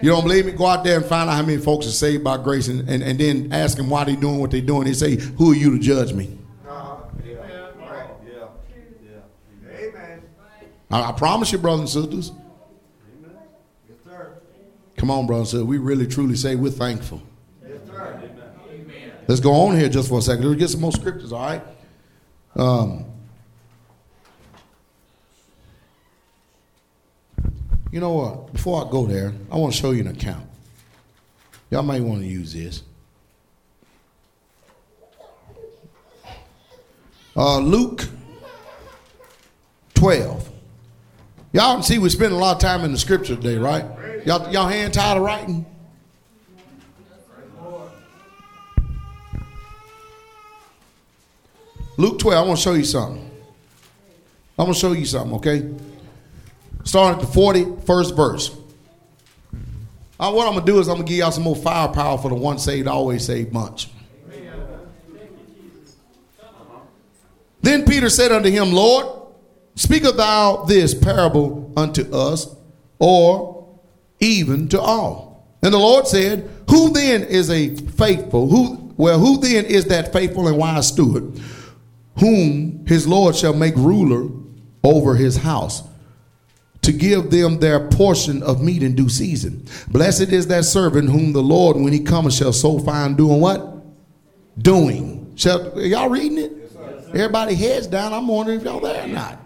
You don't believe me? Go out there and find out how many folks are saved by grace and, and, and then ask them why they're doing what they're doing. They say, Who are you to judge me? I, I promise you, brothers and sisters. Yes, sir. Come on, brothers and sisters. We really truly say we're thankful. Yes, sir. Let's go on here just for a second. Let's get some more scriptures, all right? Um, you know what? Before I go there, I want to show you an account. Y'all might want to use this. Uh, Luke 12. Y'all can see we spend a lot of time in the scripture today, right? Y'all, y'all hand tired of writing? Luke 12, I want to show you something. I'm going to show you something, okay? Starting at the 41st verse. Uh, what I'm going to do is I'm going to give y'all some more firepower for the one saved, always saved bunch. Then Peter said unto him, Lord, speakest thou this parable unto us, or even to all? And the Lord said, Who then is a faithful? Who well, who then is that faithful and wise steward, whom his Lord shall make ruler over his house? to give them their portion of meat in due season. Blessed is that servant whom the Lord, when he cometh, shall so find doing what? Doing. Shall y'all reading it? Everybody heads down. I'm wondering if y'all there or not.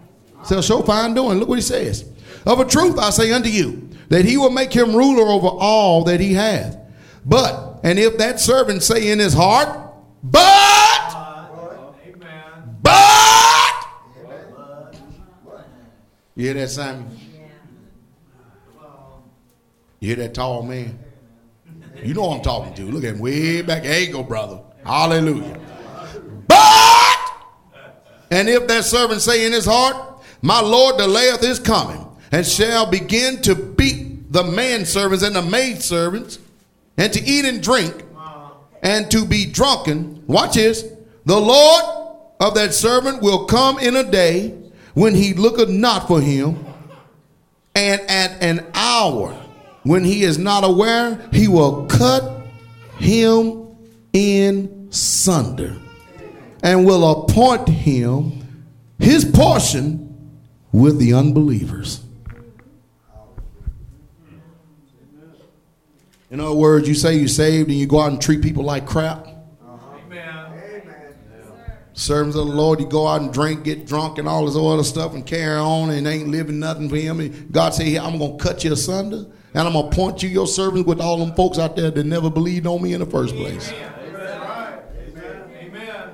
Shall so find doing. Look what he says. Of a truth I say unto you, that he will make him ruler over all that he hath. But, and if that servant say in his heart, but, Amen. but, you hear that, Simon? You hear that tall man? You know I'm talking to. Look at him way back. There you go, brother. Hallelujah. But, and if that servant say in his heart, My Lord delayeth his coming, and shall begin to beat the manservants and the maidservants, and to eat and drink, and to be drunken, watch this, the Lord of that servant will come in a day when he looketh not for him, and at an hour when he is not aware, he will cut him in sunder and will appoint him his portion with the unbelievers. In other words, you say you're saved and you go out and treat people like crap. Amen. Servants of the Lord, you go out and drink, get drunk, and all this other stuff, and carry on, and ain't living nothing for Him. And God say, "Here, I'm gonna cut you asunder, and I'm gonna point you your servants with all them folks out there that never believed on me in the first place." Amen. Amen.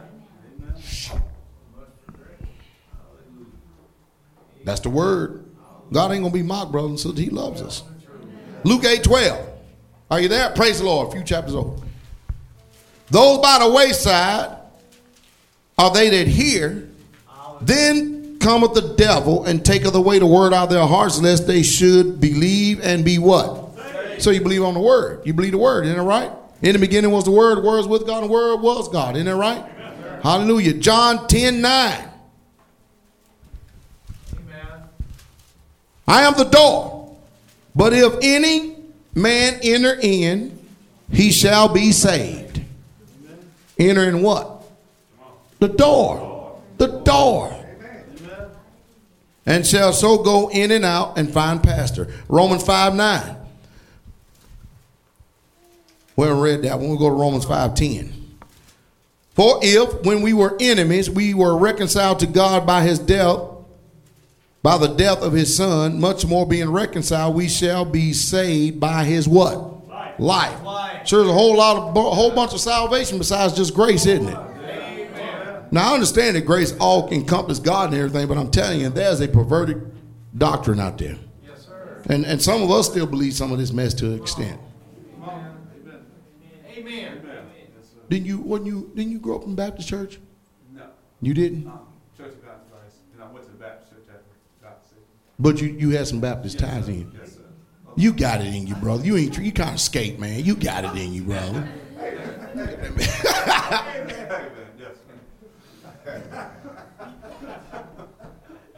That's the word. God ain't gonna be mocked, brothers and sisters. He loves us. Luke 8 12. Are you there? Praise the Lord. A few chapters over. Those by the wayside are they that hear. Then cometh the devil and taketh away the word out of their hearts, lest they should believe and be what? So you believe on the word. You believe the word, isn't it right? In the beginning was the word, the word was with God, and the word was God. Isn't it right? Hallelujah. John 10 9. Amen. I am the door. But if any man enter in, he shall be saved. Enter in what? The door. The door. And shall so go in and out and find pastor. Romans 5 9. We haven't read that one. We'll go to Romans 5 10. For if, when we were enemies, we were reconciled to God by his death, by the death of his son, much more being reconciled, we shall be saved by his what? Life. Life. Life. Sure, there's a whole lot of a whole bunch of salvation besides just grace, isn't it? Now I understand that grace all encompasses God and everything, but I'm telling you, there's a perverted doctrine out there. Yes, sir. And and some of us still believe some of this mess to an extent. Amen. amen Didn't you when you didn't you grow up in Baptist church? No, You didn't? um, Church of God in Christ, and I went to the Baptist church after God saved me. But you, you had some Baptist ties in you. Yes, sir. You got it in you, brother. You ain't you kind of skate, man. You got it in you, brother. Yes, *laughs* sir.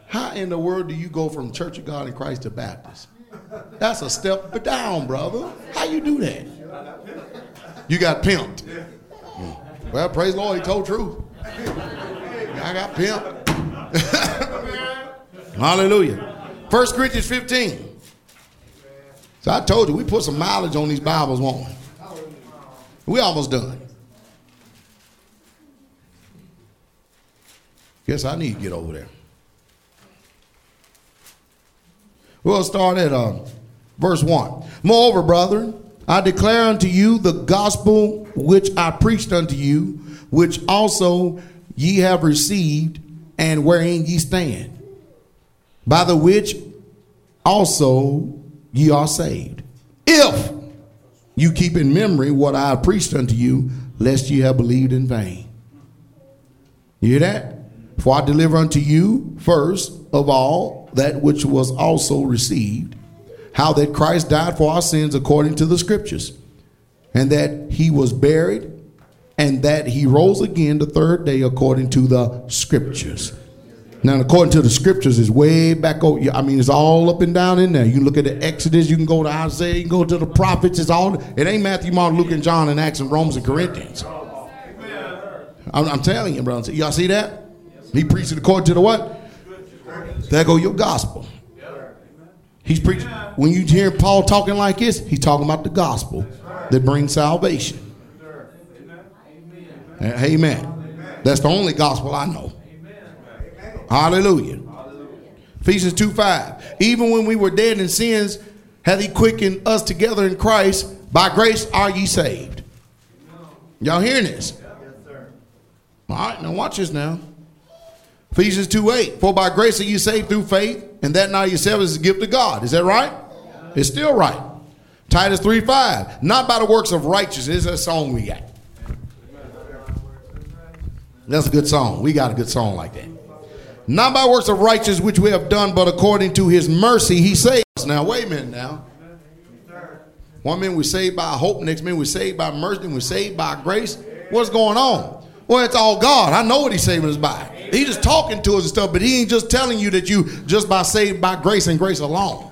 How in the world do you go from Church of God in Christ to Baptist? That's a step down, brother. How you do that? You got pimped. Well, praise the Lord, he told truth. *laughs* I got pimped. *laughs* Hallelujah. 1 Corinthians 15. So I told you, we put some mileage on these Bibles, won't we? We almost done. Guess I need to get over there. We'll start at uh, verse 1. Moreover, brethren, I declare unto you the gospel which I preached unto you, which also ye have received, and wherein ye stand, by the which also ye are saved. If you keep in memory what I have preached unto you, lest ye have believed in vain. You hear that? For I deliver unto you first of all that which was also received, how that Christ died for our sins according to the scriptures, and that he was buried, and that he rose again the third day according to the scriptures. Now, according to the scriptures, is way back over. I mean, it's all up and down in there. You look at the Exodus, you can go to Isaiah, you can go to the prophets. It's all. It ain't Matthew, Mark, Luke, and John, and Acts, and Romans, and Corinthians. I'm, I'm telling you, brother. Y'all see that? He preached according to the what? There go your gospel. He's preaching. When you hear Paul talking like this, he's talking about the gospel that brings salvation. Amen. That's the only gospel I know. Hallelujah. Ephesians 2 5. Even when we were dead in sins, hath he quickened us together in Christ. By grace are ye saved. Y'all hearing this? Yes, sir. All right, now watch this now. Ephesians 2 8. For by grace are you saved through faith, and that not yourself is a gift of God. Is that right? It's still right. Titus 3 5. Not by the works of righteousness. That's a song we got. That's a good song. We got a good song like that. Not by works of righteousness which we have done, but according to his mercy he saves. Now, wait a minute now. One minute we're saved by hope, next minute we're saved by mercy, and we're saved by grace. What's going on? Well, it's all God. I know what he's saving us by. He's just talking to us and stuff, but he ain't just telling you that you just by saved by grace and grace alone.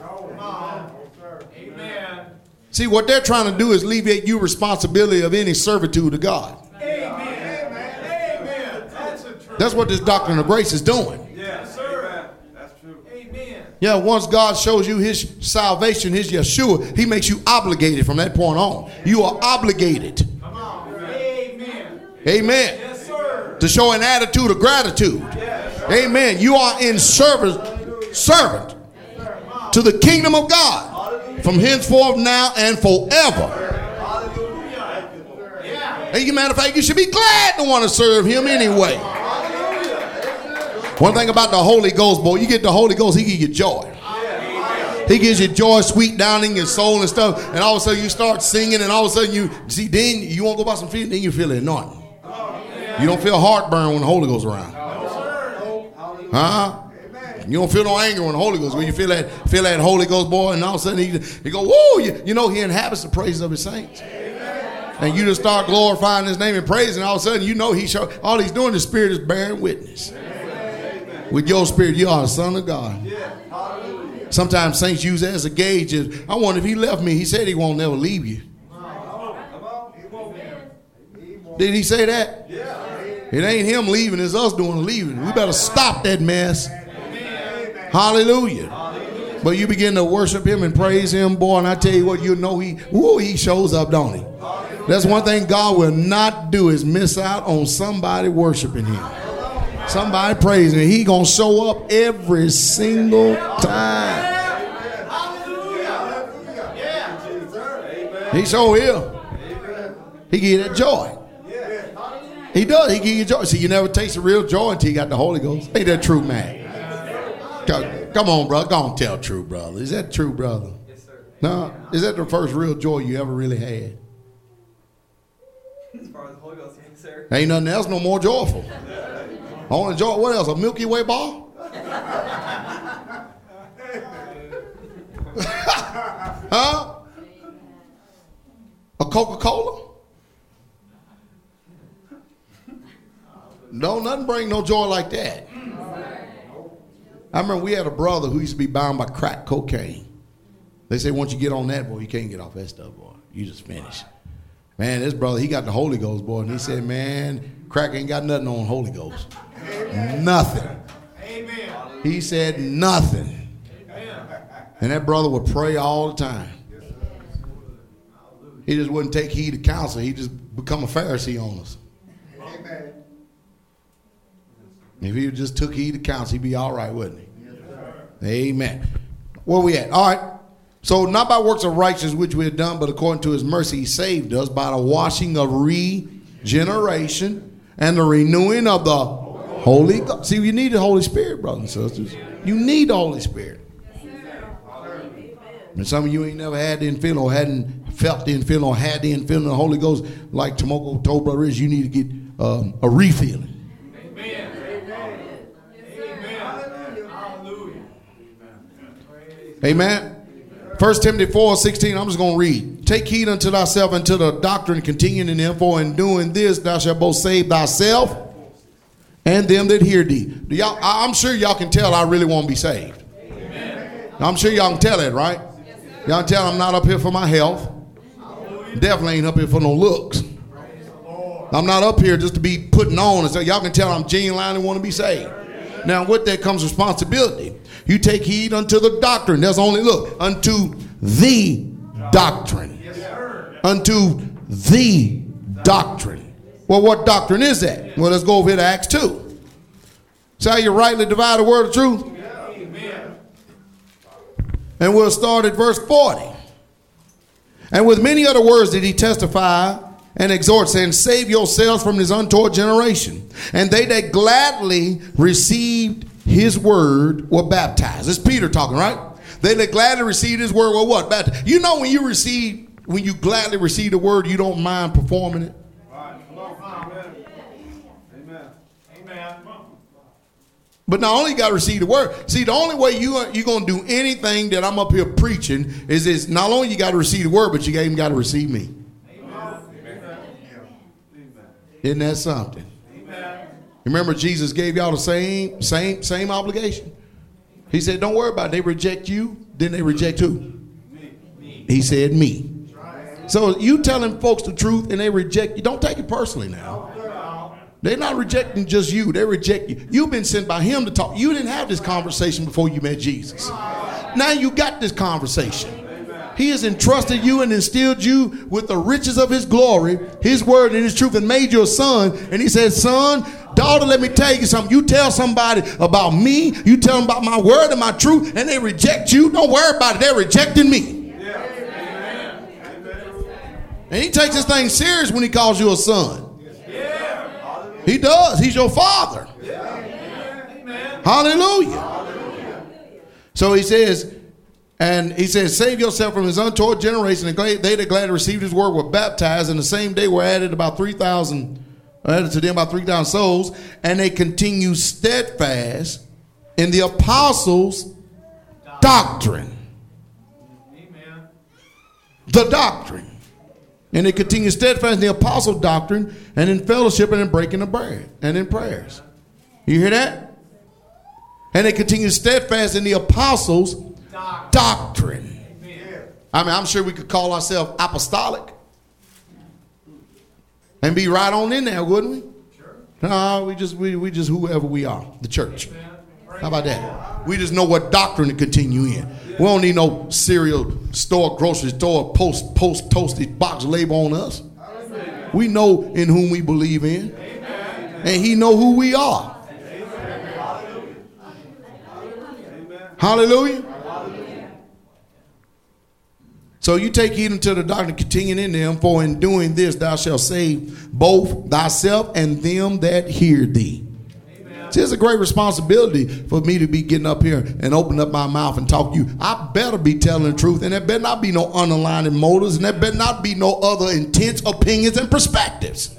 Amen. See, what they're trying to do is alleviate you responsibility of any servitude to God. Amen. Amen. That's a truth. That's what this doctrine of grace is doing. Yes, sir. That's true. Amen. Yeah, once God shows you his salvation, his Yeshua, he makes you obligated from that point on. You are obligated. Come on. Amen. Amen. Yes, sir. To show an attitude of gratitude. Yes, Amen. You are in service, servant to the kingdom of God from henceforth now and forever. Yeah. As a matter of fact, you should be glad to want to serve him anyway. One thing about the Holy Ghost, boy, you get the Holy Ghost, he gives you joy. He gives you joy sweet down in your soul and stuff. And all of a sudden you start singing, and all of a sudden you see, then you won't go buy some feet, then you feel it anointing. You don't feel heartburn when the Holy Ghost around. Huh? You don't feel no anger when the Holy Ghost. When you feel that, feel that Holy Ghost boy, and all of a sudden he, he go, whoa! You, you know he inhabits the praises of his saints. And you just start glorifying his name and praising. All of a sudden, you know he show all he's doing. The Spirit is bearing witness. With your spirit, you are a son of God. Sometimes saints use that as a gauge. Of, I wonder if he left me. He said he won't never leave you. Did he say that? It ain't him leaving, it's us doing the leaving. We better stop that mess. Hallelujah. But you begin to worship him and praise him, boy, and I tell you what, you know he, woo, he shows up, don't he? That's one thing God will not do is miss out on somebody worshiping him. Somebody praising him. He gonna show up every single time. He so here. He give you that joy. He does. He give you joy. See, you never taste the real joy until you got the Holy Ghost. Ain't that true, man? Come, on, brother. Go on, tell true, brother. Is that true, brother? Yes, sir. No. Is that the first real joy you ever really had? As far as the Holy Ghost, yes, sir. Ain't nothing else no more joyful. *laughs* Only joy. What else? A Milky Way bar? *laughs* huh? A Coca Cola? No, nothing bring no joy like that. I remember we had a brother who used to be bound by crack cocaine. They say once you get on that, boy, you can't get off that stuff, boy. You just finish. Man, this brother, he got the Holy Ghost, boy, and he said, man, crack ain't got nothing on Holy Ghost. Nothing. Amen. He said nothing. Amen. And that brother would pray all the time. He just wouldn't take heed to counsel. He just become a Pharisee on us. Amen. If he just took heed to counsel, he'd be all right, wouldn't he? Yes, Amen. Where we at? All right. So not by works of righteousness which we have done, but according to his mercy he saved us by the washing of regeneration and the renewing of the Holy Ghost. See, you need the Holy Spirit, brothers and sisters. You need the Holy Spirit. And some of you ain't never had the infilling or hadn't felt the infilling or had the infilling of the Holy Ghost, like Tomoko told Brother Rich, you need to get um, a refilling. Amen. Amen. Hallelujah. Amen. 1 Timothy 4 16, I'm just going to read. Take heed unto thyself and to the doctrine continuing in them, for in doing this thou shalt both save thyself and them that hear thee. Do y'all, I- I'm sure y'all can tell I really want to be saved. I'm sure y'all can tell that, right? Y'all can tell I'm not up here for my health. Definitely ain't up here for no looks. I'm not up here just to be putting on and so y'all can tell I'm genuinely want to be saved. Now, with that comes responsibility. You take heed unto the doctrine. There's only look unto the doctrine. Unto the doctrine. Well, what doctrine is that? Well, let's go over here to Acts 2. See how you rightly divide the word of truth? And we'll start at verse 40. And with many other words did he testify and exhort, saying, Save yourselves from this untoward generation. And they that gladly received his word were baptized. It's Peter talking, right? They that gladly received his word were what? Baptized. You know when you receive, when you gladly receive the word, you don't mind performing it. Amen. Amen. But not only you got to receive the word. See, the only way you are, you're going to do anything that I'm up here preaching is this. Not only you got to receive the word, but you even got to receive me. Isn't that something? Remember, Jesus gave y'all the same, same, same obligation. He said, "Don't worry about it. They reject you, then they reject who? He said, "Me." So you telling folks the truth and they reject you. Don't take it personally now. They're not rejecting just you. They reject you. You've been sent by him to talk. You didn't have this conversation before you met Jesus. Now you got this conversation. He has entrusted you and instilled you with the riches of his glory, his word and his truth, and made you a son. And he said, Son, daughter, let me tell you something. You tell somebody about me, you tell them about my word and my truth, and they reject you. Don't worry about it. They're rejecting me. And he takes this thing serious when he calls you a son. He does. He's your father. Hallelujah. So he says, and he says, save yourself from his untoward generation. And they that gladly received his word were baptized, and the same day were added about 3,000, added to them about 3,000 souls, and they continue steadfast in the apostles' doctrine. Amen. The doctrine. And they continue steadfast in the apostle doctrine and in fellowship and in breaking the bread and in prayers. You hear that? And they continue steadfast in the apostles' doctrine. I mean, I'm sure we could call ourselves apostolic and be right on in there, wouldn't we? No, we just we, we just whoever we are, the church. How about that? We just know what doctrine to continue in. We don't need no cereal store, grocery store, post post toasted box label on us. We know in whom we believe in, and He know who we are. Hallelujah. So you take heed unto the doctrine, continuing in them, for in doing this thou shalt save both thyself and them that hear thee. See, it's a great responsibility for me to be getting up here and open up my mouth and talk to you. I better be telling the truth, and there better not be no underlying motives, and there better not be no other intense opinions and perspectives.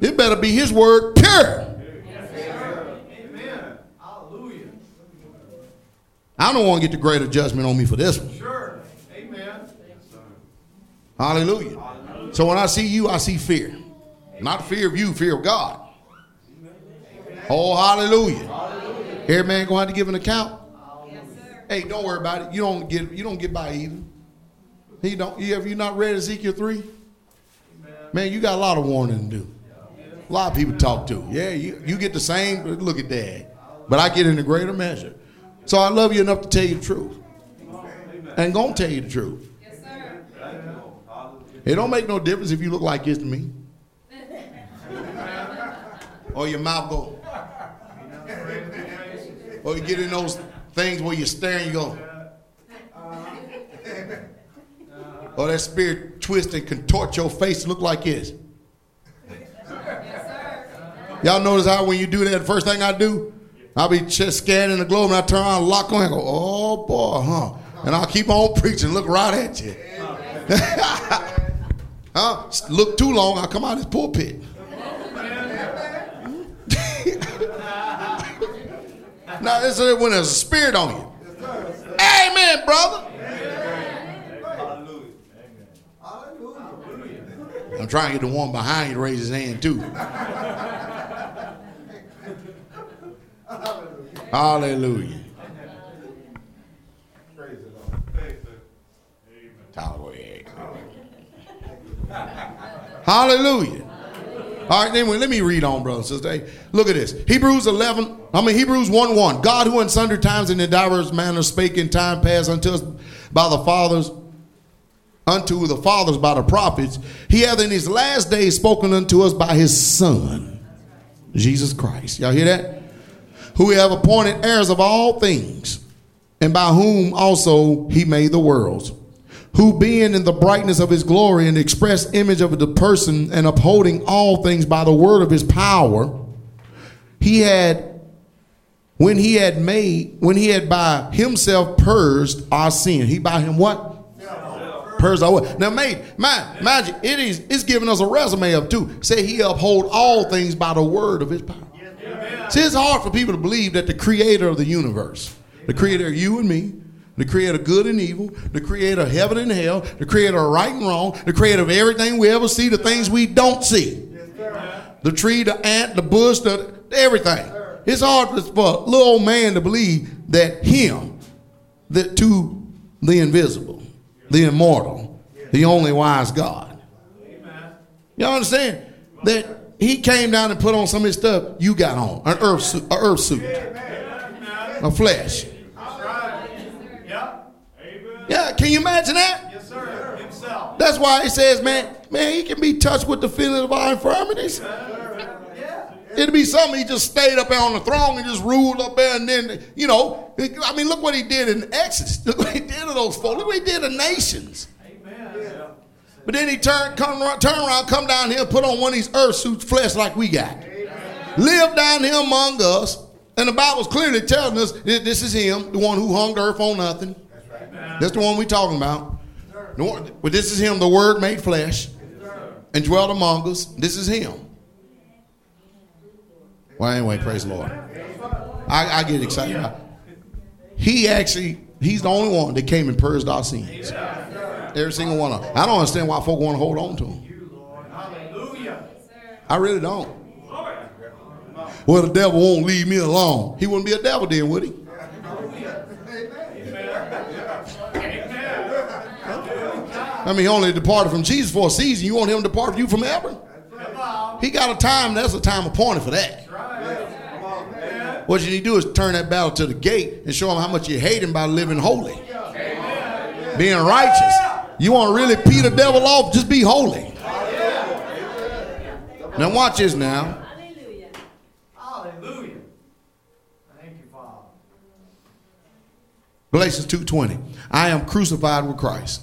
It better be His word pure. Amen. Hallelujah. I don't want to get the greater judgment on me for this one. Sure. Amen. Hallelujah. So when I see you, I see fear. Not fear of you, fear of God. Oh, hallelujah. Every man gonna have to give an account. Hey, don't worry about it. You don't get you don't get by either. He don't you have you not read Ezekiel 3? Man, you got a lot of warning to do. A lot of people talk to. Yeah, you, you get the same, look at that. But I get in a greater measure. So I love you enough to tell you the truth. And gonna tell you the truth. It don't make no difference if you look like this to me. *laughs* or your mouth go. Or you get in those things where you're staring, you go. *laughs* Or that spirit twist and contort your face look like this. Y'all notice how when you do that, the first thing I do, I'll be just scanning the globe and I turn around and lock on and go, oh boy, huh? And I'll keep on preaching, look right at you. *laughs* huh? Look too long, I'll come out of this pulpit. Now, this is when there's a spirit on you. Amen, brother. I'm trying to get the one behind you to raise his hand too. Hallelujah. Hallelujah. Hallelujah. All right, anyway, let me read on, sisters. Hey, look at this. Hebrews 11, I mean, Hebrews 1 1. God, who in sundry times and in diverse manners spake in time past unto us by the fathers, unto the fathers by the prophets, he hath in his last days spoken unto us by his Son, Jesus Christ. Y'all hear that? Who have appointed heirs of all things, and by whom also he made the worlds who being in the brightness of his glory and express image of the person and upholding all things by the word of his power, he had, when he had made, when he had by himself purged our sin. He by him what? Purged our what? Now, mate, mind, mind you, it is, it's giving us a resume of two. Say he uphold all things by the word of his power. See, it's hard for people to believe that the creator of the universe, the creator of you and me, the creator of good and evil, the creator of heaven and hell, the creator of right and wrong, the creator of everything we ever see, the things we don't see. The tree, the ant, the bush, the everything. It's hard for a little old man to believe that him, that to the invisible, the immortal, the only wise God. Y'all understand? That he came down and put on some of his stuff you got on. An earth suit, an earth suit. A flesh. Yeah, can you imagine that? Yes, sir. Himself. That's why it says, man, man, he can be touched with the feeling of our infirmities. Yeah. It'd be something he just stayed up there on the throne and just ruled up there, and then you know, I mean, look what he did in Exodus. *laughs* Look what he did to those folks. Look what he did to nations. Amen. But then he turned, come, turn around, come down here, put on one of these earth suits, flesh like we got. Live down here among us, and the Bible's clearly telling us that this is him, the one who hung the earth on nothing. That's the one we're talking about. But this is him, the Word made flesh, and dwelt among us. This is him. Well, anyway, praise the Lord. I, I get excited. He actually, he's the only one that came and purged our sins. Every single one of them. I don't understand why folk want to hold on to him. I really don't. Well, the devil won't leave me alone. He wouldn't be a devil then, would he? I mean, he only departed from Jesus for a season. You want him to depart from you from ever? He got a time, that's a time appointed for that. What you need to do is turn that battle to the gate and show him how much you hate him by living holy. Being righteous. You want to really pee the devil off, just be holy. Now watch this now. Galatians 2:20. I am crucified with Christ.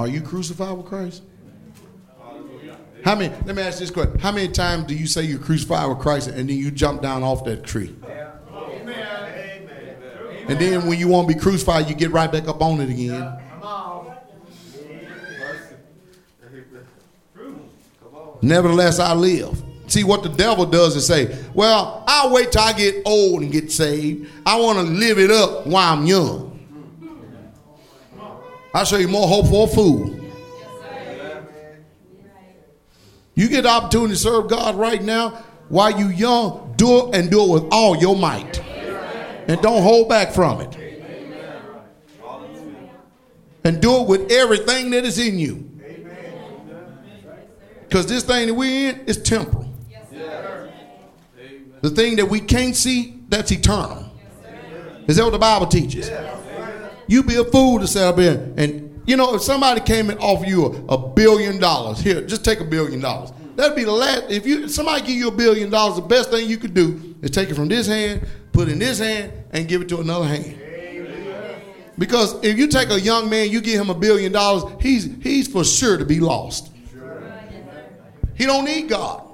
Amen. Are you crucified with Christ? How many? Let me ask this question: How many times do you say you're crucified with Christ and then you jump down off that tree? Amen. And then when you want to be crucified, you get right back up on it again. Come on. Nevertheless, I live. See what the devil does is say, "Well, I'll wait till I get old and get saved. I want to live it up while I'm young." I'll show you more hope for a fool. You get the opportunity to serve God right now while you young. Do it and do it with all your might, and don't hold back from it. And do it with everything that is in you. Because this thing that we're in is temporal. The thing that we can't see, that's eternal. Is that what the Bible teaches? You be a fool to sit up here and you know if somebody came and offered you a, a billion dollars, here, just take a billion dollars. That'd be the last. If you somebody give you a billion dollars, the best thing you could do is take it from this hand, put it in this hand, and give it to another hand. Because if you take a young man, you give him a billion dollars, he's he's for sure to be lost. He don't need God.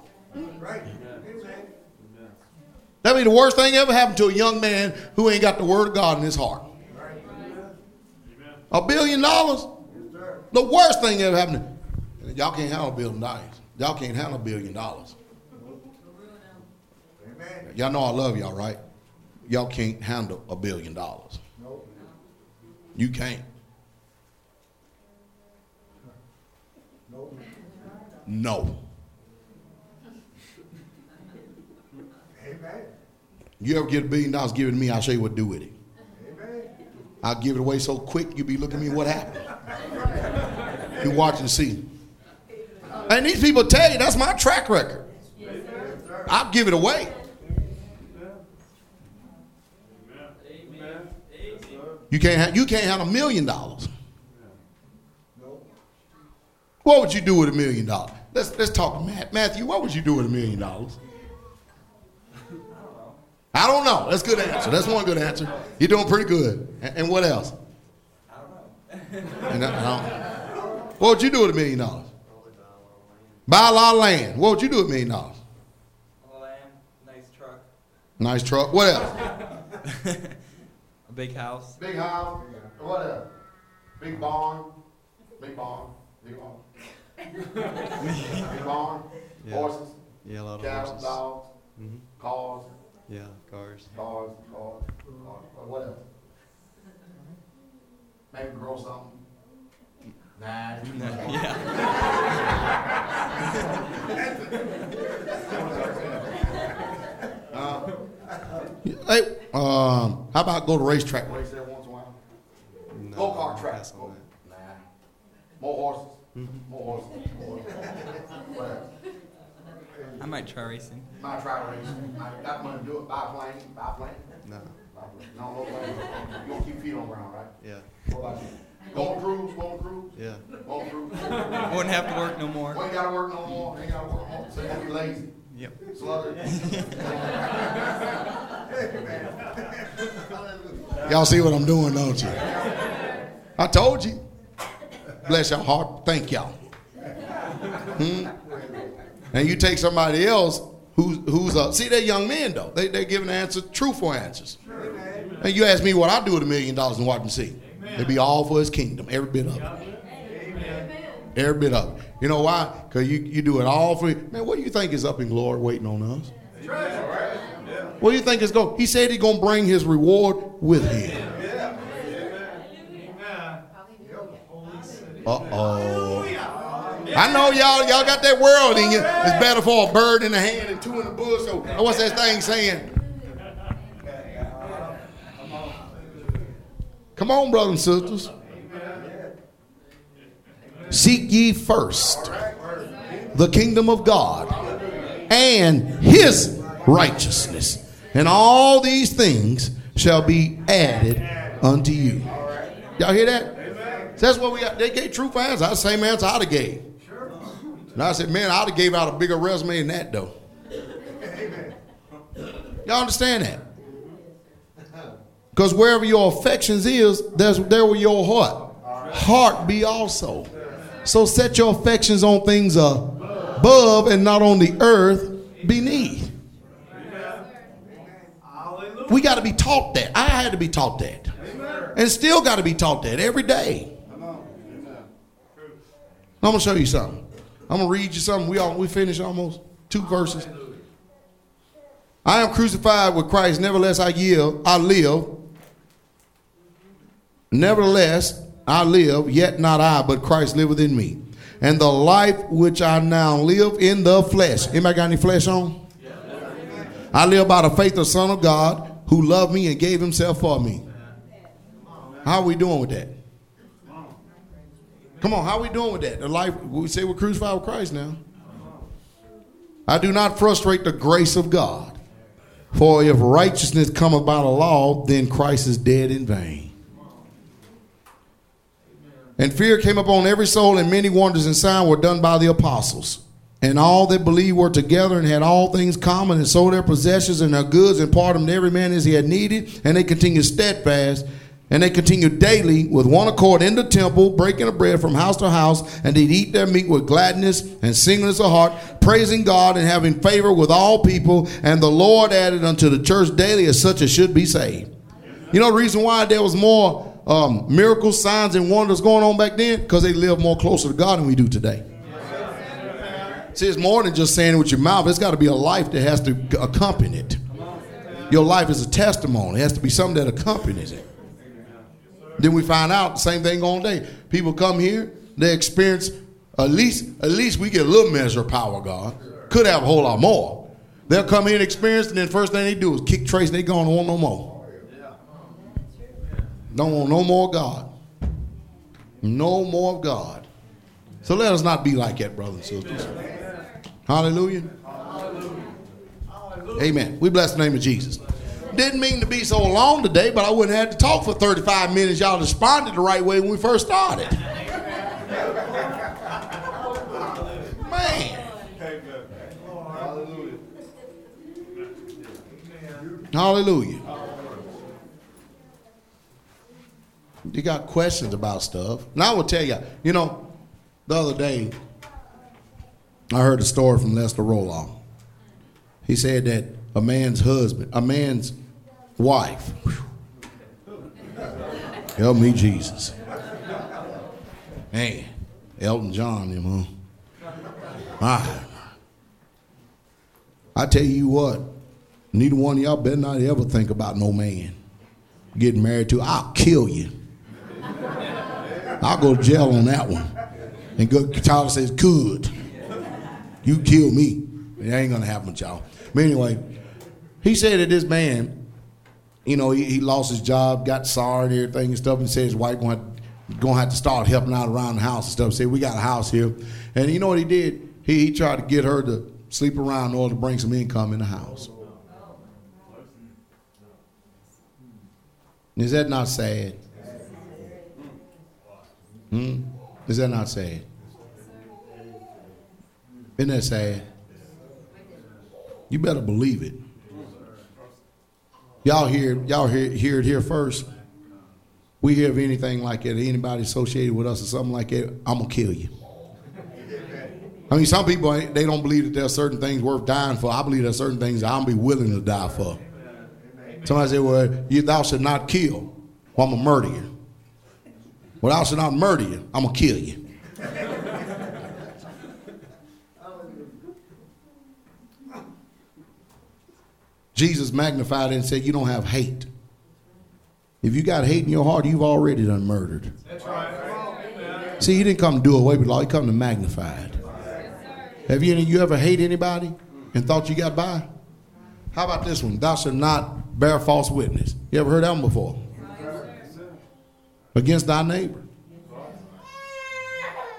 That'd be the worst thing ever happened to a young man who ain't got the word of God in his heart. A billion dollars? The worst thing ever happened. Y'all can't handle a billion dollars. Y'all can't handle a billion dollars. Amen. Y'all know I love y'all, right? Y'all can't handle a billion dollars. Nope. You can't. Nope. No. Amen. You ever get a billion dollars, given to me, I'll show you what to do with it. I'll give it away so quick, you'll be looking at me, what happened? You watch and see. And these people tell you that's my track record. I'll give it away. You can't have, you can't have a million dollars. What would you do with a million dollars? Let's let's talk. Matthew, what would you do with a million dollars? I don't know. That's a good answer. That's one good answer. You're doing pretty good. And, and what else? I don't know. And I- I don't- what would you do with a million dollars? Buy a lot of land. What would you do with a million dollars? A lot of land, nice truck, Nice truck. What else? *laughs* a big house. Big house. What else? Big barn. Big barn. Big barn. *laughs* Big barn. Yeah. Horses. Yeah, a lot of Cattle. horses. Dogs. Mhm. Cars. Yeah, cars. Cars. Cars. Cars. What else? Maybe grow something. Nah. *laughs* yeah. Uh, *laughs* hey, um, how about go to racetrack race there once in a while? No, Go-kart track. pass on that. Nah. More horses. More horses. More horses. What else? I might try racing. Might try racing. I got money to do it. Buy a plane. Buy a plane. No. Buy a plane. No, no plane. You gonna keep feet on ground, right? Yeah. What about you? Go on cruise. Go on cruise. Yeah. Go on cruise. Wouldn't have to work no more. We ain't gotta work no more. Ain't gotta work no more. So you be lazy. Yep. Slugger. *laughs* Y'all see what I'm doing, don't you? I told you. Bless your heart. Thank y'all. Hmm? And you take somebody else who's who's uh see they're young men though. They they're giving answers, truthful answers. And you ask me what I do with a million dollars watch and see. It'd be all for his kingdom, every bit of it. Every bit of it. You know why? Because you, you do it all for man. What do you think is up in glory waiting on us? What do you think is going? He said he's gonna bring his reward with him. Uh oh. I know y'all y'all got that world in you. It's better for a bird in the hand and two in the bush. So what's that thing saying? Come on, brothers and sisters. Seek ye first the kingdom of God and his righteousness. And all these things shall be added unto you. Y'all hear that? That's what we got. They gave true fans. The same answer have gave. And I said, man, I'd have gave out a bigger resume than that though. Y'all understand that? Because wherever your affections is, there's there will your heart. Heart be also. So set your affections on things above and not on the earth beneath. We got to be taught that. I had to be taught that. And still got to be taught that every day. I'm going to show you something. I'm to read you something. We all we finished almost two verses. I am crucified with Christ, nevertheless I yield, I live. Nevertheless, I live, yet not I, but Christ liveth in me. And the life which I now live in the flesh. Anybody got any flesh on? I live by the faith of the Son of God who loved me and gave himself for me. How are we doing with that? Come on, how are we doing with that? The life we say we're crucified with Christ now. I do not frustrate the grace of God. For if righteousness come by the law, then Christ is dead in vain. And fear came upon every soul, and many wonders and signs were done by the apostles. And all that believed were together and had all things common, and sold their possessions and their goods, and parted them to every man as he had needed. And they continued steadfast, and they continued daily with one accord in the temple, breaking the bread from house to house, and did eat their meat with gladness and singleness of heart, praising God and having favor with all people. And the Lord added unto the church daily as such as should be saved. You know the reason why there was more um, miracles, signs, and wonders going on back then? Because they lived more closer to God than we do today. See, it's more than just saying it with your mouth. It's got to be a life that has to accompany it. Your life is a testimony. It has to be something that accompanies it. Then we find out the same thing on day. People come here, they experience at least at least we get a little measure of power, God. Could have a whole lot more. They'll come here and experience, and then first thing they do is kick trace. They gonna want no more. Don't want no more God. No more of God. So let us not be like that, brothers and sisters. Hallelujah. Amen. We bless the name of Jesus. Didn't mean to be so long today, but I wouldn't have to talk for 35 minutes. Y'all responded the right way when we first started. Man. Hallelujah. Hallelujah. You got questions about stuff. Now I will tell you, you know, the other day, I heard a story from Lester Roloff. He said that a man's husband, a man's wife, help me, Jesus. Hey, Elton John, you know. Ah. I tell you what, neither one of y'all better not ever think about no man getting married to. I'll kill you. I'll go to jail on that one. And go, Tyler says, good. You kill me. It ain't gonna happen with y'all. But anyway, he said that this man, you know, he, he lost his job, got sorry and everything and stuff, and said his wife have, gonna have to start helping out around the house and stuff. Said we got a house here, and you know what he did? He, he tried to get her to sleep around in order to bring some income in the house. Is that not sad? Hmm? Is that not sad? Isn't that sad? You better believe it. Y'all hear y'all hear, hear it here first. We hear of anything like that, anybody associated with us or something like that, I'm gonna kill you. I mean, some people they don't believe that there are certain things worth dying for. I believe there are certain things I'll be willing to die for. Somebody say, "Well, you thou should not kill." Well, I'm gonna murder you. Well, thou should not murder you. I'm gonna kill you. Jesus magnified it and said, You don't have hate. If you got hate in your heart, you've already done murdered. That's right. See, he didn't come to do away with law, he come to magnify it. Have you, you ever hate anybody and thought you got by? How about this one? Thou shalt not bear false witness. You ever heard that one before? Against thy neighbor.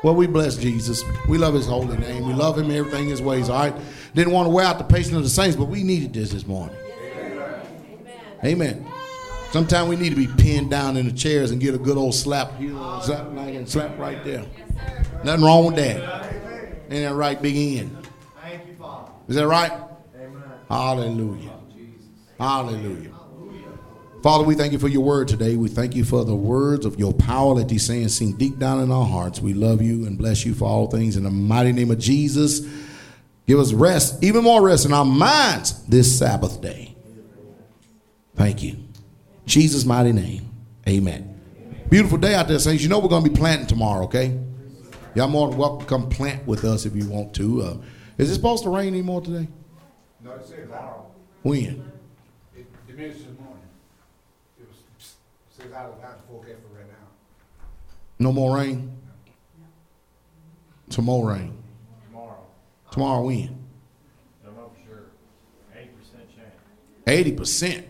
Well, we bless Jesus. We love his holy name. We love him, everything his ways, all right? Didn't want to wear out the patience of the saints, but we needed this this morning. Amen. Sometimes we need to be pinned down in the chairs and get a good old slap here, slap like and slap right there. Nothing wrong with that. Ain't that right, Big N? Thank you, Father. Is that right? Amen. Hallelujah. Hallelujah. Father, we thank you for your word today. We thank you for the words of your power that these sayings sing deep down in our hearts. We love you and bless you for all things in the mighty name of Jesus. Give us rest, even more rest in our minds this Sabbath day. Thank you. Jesus' mighty name. Amen. Beautiful day out there, saints. You know we're going to be planting tomorrow, okay? Y'all more than welcome to come plant with us if you want to. Uh, is it supposed to rain anymore today? No, it says out. When? It diminished this morning. It was, says out of the forecast for right now. No more rain? Some more rain. Tomorrow, when? don't sure, eighty percent chance. Eighty percent.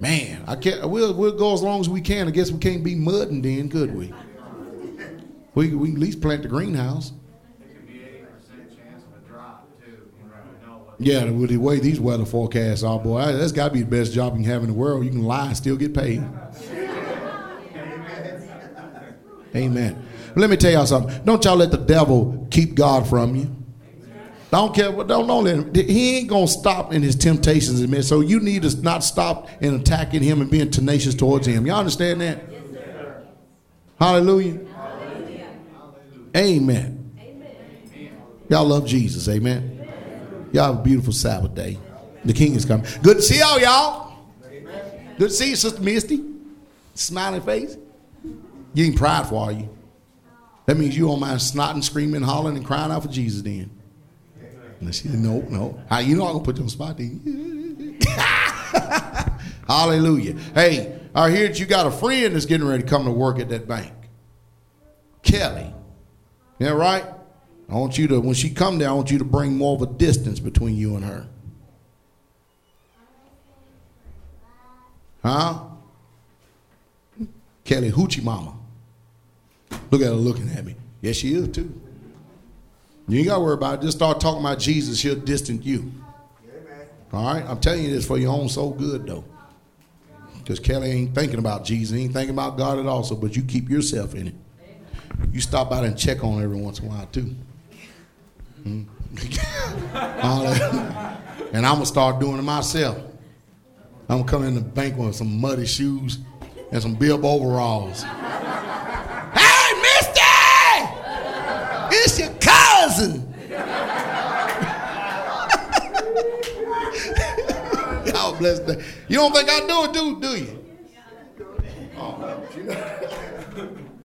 Man, I can't. We'll we'll go as long as we can. I guess we can't be mudding then, could we? We we can at least plant the greenhouse. It could be eighty percent chance of a drop too. You never know what. Yeah, with the way these weather forecasts are, boy, that's got to be the best job you can have in the world. You can lie and still get paid. *laughs* Amen. Let me tell y'all something. Don't y'all let the devil keep God from you. Don't care what. Don't don't let him. He ain't gonna stop in his temptations, man. So you need to not stop in attacking him and being tenacious towards him. Y'all understand that? Hallelujah. Hallelujah. Amen. Y'all love Jesus. Amen. Y'all have a beautiful Sabbath day. The King is coming. Good to see y'all, y'all. Good to see you, Sister Misty. Smiling face. You ain't prideful, are you? That means you don't mind snotting, screaming, hollering, and crying out for Jesus then. And she said, no, no. How you know I'm gonna put you on the spot? *laughs* Hallelujah. Hey, I hear that you got a friend that's getting ready to come to work at that bank. Kelly. Yeah, right? I want you to, when she come there, I want you to bring more of a distance between you and her. Huh? Kelly Hoochie Mama. Look at her looking at me. Yes, she is too. You ain't got to worry about it. Just start talking about Jesus. he'll distance you. All right? I'm telling you this for your own soul good, though. Because Kelly ain't thinking about Jesus. Ain't thinking about God at all. So, but you keep yourself in it. You stop out and check on every once in a while, too. Hmm? *laughs* Hallelujah. and I'm going to start doing it myself. I'm going to come in the bank with some muddy shoes and some bib overalls. cousin. *laughs* Y'all bless that. You don't think I do it, do, do you? Oh, you know.